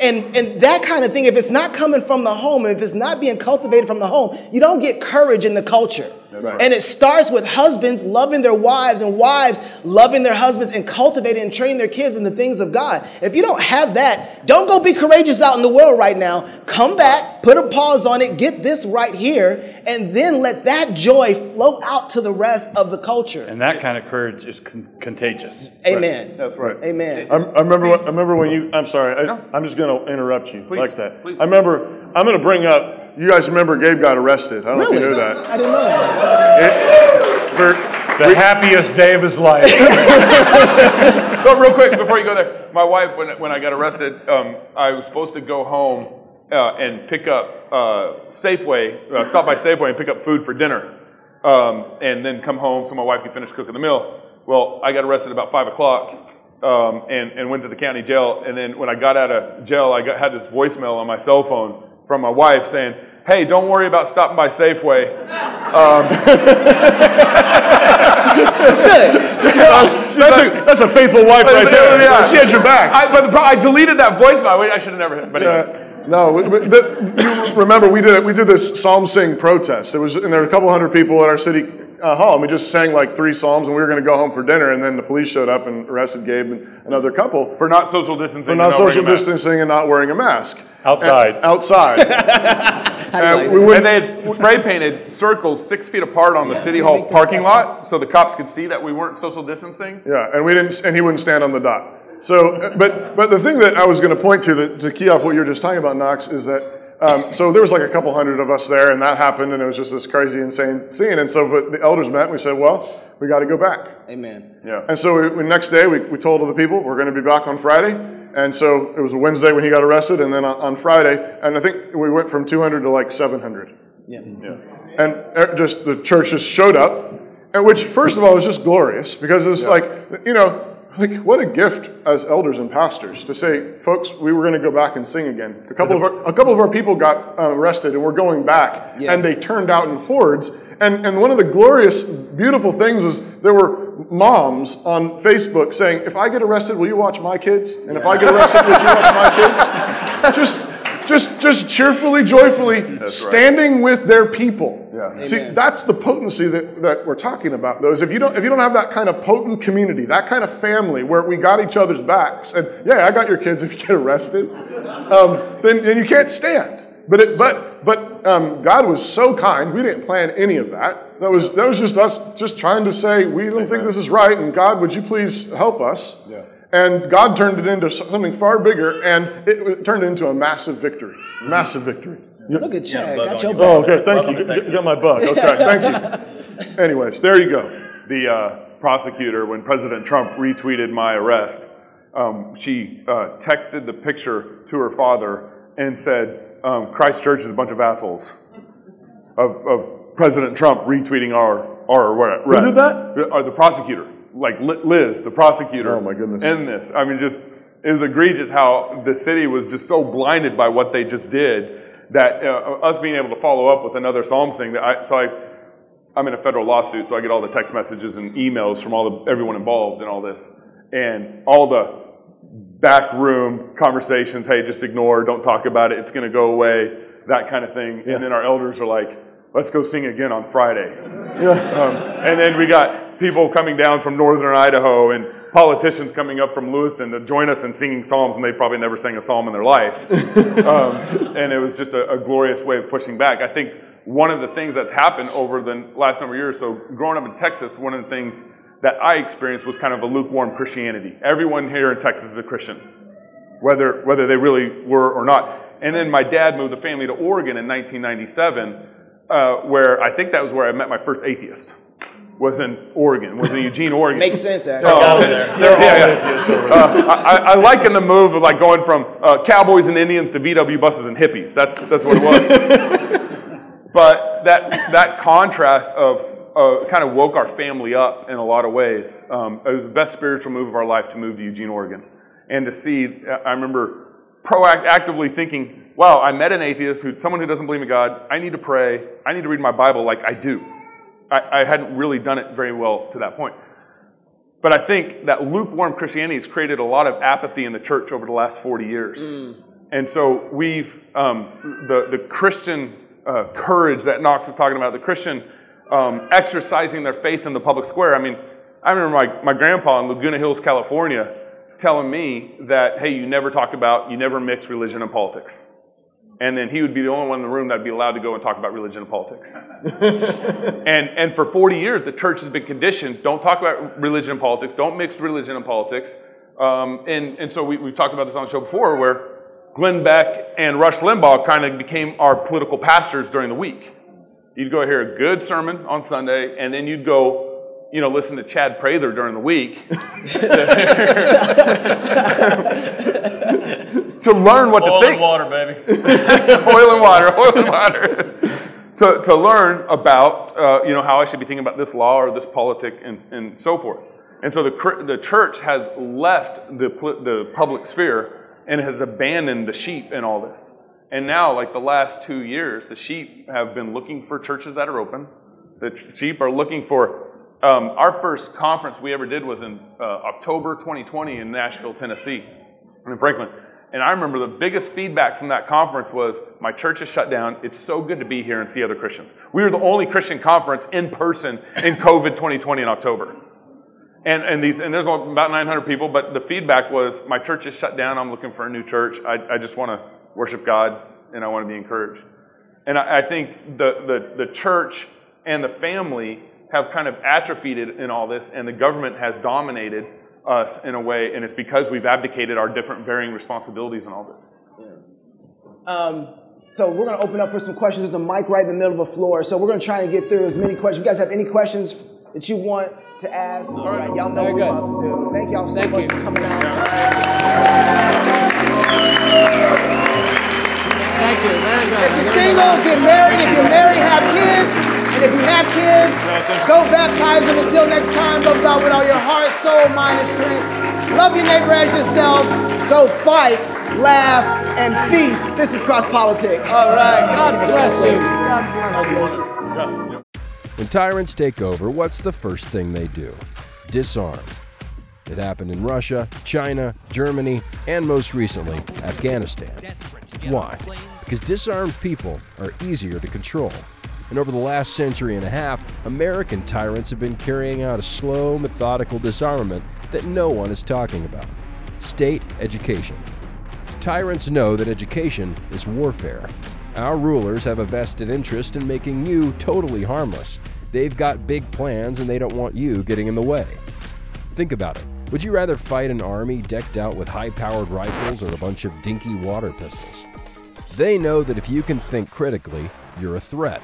And, and that kind of thing, if it's not coming from the home, if it's not being cultivated from the home, you don't get courage in the culture. right. And it starts with husbands loving their wives and wives loving their husbands and cultivating and training their kids in the things of God. If you don't have that, don't go be courageous out in the world right now. Come back, put a pause on it, get this right here, and then let that joy flow out to the rest of the culture. And that kind of courage is con- contagious. Amen. That's right. Amen. I'm, I remember. When, I remember when you. I'm sorry. I, I'm just going to interrupt you Please, like that. please. I remember. I'm going to bring up. You guys remember Gabe got arrested? I don't know if you knew that. I didn't know that. It- for- The happiest day of his life. But real quick, before you go there, my wife, when, when I got arrested, um, I was supposed to go home uh, and pick up uh, Safeway, uh, stop by Safeway and pick up food for dinner, um, and then come home so my wife could finish cooking the meal. Well, I got arrested about five o'clock um, and, and went to the county jail. And then when I got out of jail, I got, had this voicemail on my cell phone from my wife saying, "Hey, don't worry about stopping by Safeway." It's good. that's, a, that's a faithful wife right there. Yeah. She had your back. I, but the I deleted that voicemail. I should have never. But anyway. Uh, no, but, but you remember we did we did this psalm sing protest. It was and there were a couple hundred people at our city uh, hall, and we just sang like three psalms, and we were going to go home for dinner, and then the police showed up and arrested Gabe and another couple for not social distancing. for and not not social distancing and not wearing a mask Outside. And- outside. And we And they had spray painted circles six feet apart on the city hall parking lot, so the cops could see that we weren't social distancing. Yeah, and we didn't, and he wouldn't stand on the dot. So, but but the thing that I was going to point to that, to key off what you were just talking about, Knox, is that um, so there was like a couple hundred of us there, and that happened, and it was just this crazy, insane scene. And so, but the elders met, and we said, well, we got to go back. Amen. Yeah. And so, we, we, next day, we, we told the people we're going to be back on Friday. And so it was a Wednesday when he got arrested, and then on, on Friday, and I think we went from 200 to like 700. Yeah. Yeah. And uh, just the church just showed up, and which, first of all, was just glorious because it's like, you know, like what a gift as elders and pastors to say, folks, we were going to go back and sing again. A couple of our, a couple of our people got uh, arrested, and we're going back, Yeah. and they turned out in hordes. And and one of the glorious, beautiful things was there were moms on Facebook saying, if I get arrested, will you watch my kids? And if I get arrested, will you watch my kids? Just. Just, just cheerfully, joyfully standing with their people. Yeah. See, that's the potency that, that we're talking about. Those if you don't if you don't have that kind of potent community, that kind of family where we got each other's backs, and yeah, I got your kids if you get arrested, um, then, then you can't stand. But it, but but um, God was so kind. We didn't plan any of that. That was that was just us just trying to say we don't think this is right, and God, would you please help us? Yeah. And God turned it into something far bigger, and it, it turned into a massive victory. Massive victory. Look at Chad. bug got your you. back. Oh, okay. Thank Welcome you. to Get, Texas. get my bug. Okay. Thank you. Anyways, there you go. the uh, prosecutor, when President Trump retweeted my arrest, um, she uh, texted the picture to her father and said, um, Christ Church is a bunch of assholes. Of, of President Trump retweeting our, our arrest. Who did that? Uh, the prosecutor. Like Liz, the prosecutor. Oh, my goodness. In this. I mean, just, it was egregious how the city was just so blinded by what they just did that uh, us being able to follow up with another Psalm sing that I, so I, I'm in a federal lawsuit, so I get all the text messages and emails from all the everyone involved in all this, and all the back room conversations. Hey, just ignore, don't talk about it. It's going to go away. That kind of thing. And then our elders are like, "Let's go sing again on Friday." Um, and then we got people coming down from northern Idaho and politicians coming up from Lewiston to join us in singing psalms, and they probably never sang a psalm in their life. um, and it was just a, a glorious way of pushing back. I think one of the things that's happened over the last number of years, so growing up in Texas, one of the things that I experienced was kind of a lukewarm Christianity. Everyone here in Texas is a Christian, whether, whether they really were or not. And then my dad moved the family to Oregon in 1997, uh, where I think that was where I met my first atheist. Was in Oregon, was in Eugene, Oregon. Makes sense, actually. Oh, okay. there. Yeah, yeah. Uh, I, I liken the move of like going from uh, cowboys and Indians to VW buses and hippies. That's that's what it was. but that that contrast of uh, kind of woke our family up in a lot of ways. Um, it was the best spiritual move of our life to move to Eugene, Oregon, and to see. I remember proactively thinking, "Wow, I met an atheist, who someone who doesn't believe in God. I need to pray. I need to read my Bible like I do." I, I hadn't really done it very well to that point. But I think that lukewarm Christianity has created a lot of apathy in the church over the last 40 years. And so we've, um, the, the Christian uh, courage that Knox is talking about, the Christian um, exercising their faith in the public square. I mean, I remember my, my grandpa in Laguna Hills, California, telling me that, hey, you never talk about, you never mix religion and politics. And then he would be the only one in the room that'd be allowed to go and talk about religion and politics. and, and for 40 years, the church has been conditioned don't talk about religion and politics, don't mix religion and politics. Um, and, and so we, we've talked about this on the show before where Glenn Beck and Rush Limbaugh kind of became our political pastors during the week. You'd go hear a good sermon on Sunday, and then you'd go, you know, listen to Chad Prather during the week to learn what Oil to and think. water, baby. oil and water, oil and water. to, to learn about, uh, you know, how I should be thinking about this law or this politic and, and so forth. And so the, the church has left the, the public sphere and has abandoned the sheep in all this. And now, like the last two years, the sheep have been looking for churches that are open. The sheep are looking for. Um, our first conference we ever did was in uh, October 2020 in Nashville, Tennessee, in Franklin. And I remember the biggest feedback from that conference was, "My church is shut down. It's so good to be here and see other Christians." We were the only Christian conference in person in COVID 2020 in October. And, and these and there's about 900 people, but the feedback was, "My church is shut down. I'm looking for a new church. I, I just want to worship God and I want to be encouraged." And I, I think the, the the church and the family have kind of atrophied in all this, and the government has dominated us in a way, and it's because we've abdicated our different varying responsibilities in all this. Um, so we're going to open up for some questions. There's a mic right in the middle of the floor. So we're going to try and get through as many questions. You guys have any questions that you want to ask? All right, y'all know what we're about to do. Thank y'all so Thank much you. for coming out. Thank you. Very good. If you're single, get married. If you're married, have kids. And And if you have kids, go baptize them. Until next time, love God with all your heart, soul, mind, and strength. Love your neighbor as yourself. Go fight, laugh, and feast. This is Cross Politics. All right. God bless you. God bless you. When tyrants take over, what's the first thing they do? Disarm. It happened in Russia, China, Germany, and most recently, Afghanistan. Why? Because disarmed people are easier to control. And over the last century and a half, American tyrants have been carrying out a slow, methodical disarmament that no one is talking about state education. Tyrants know that education is warfare. Our rulers have a vested interest in making you totally harmless. They've got big plans and they don't want you getting in the way. Think about it. Would you rather fight an army decked out with high powered rifles or a bunch of dinky water pistols? They know that if you can think critically, you're a threat.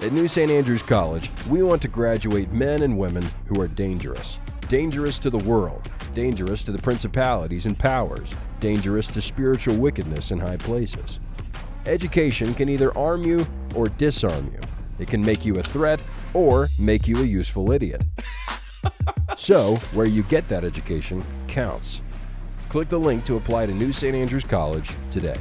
At New St. Andrews College, we want to graduate men and women who are dangerous. Dangerous to the world, dangerous to the principalities and powers, dangerous to spiritual wickedness in high places. Education can either arm you or disarm you. It can make you a threat or make you a useful idiot. so, where you get that education counts. Click the link to apply to New St. Andrews College today.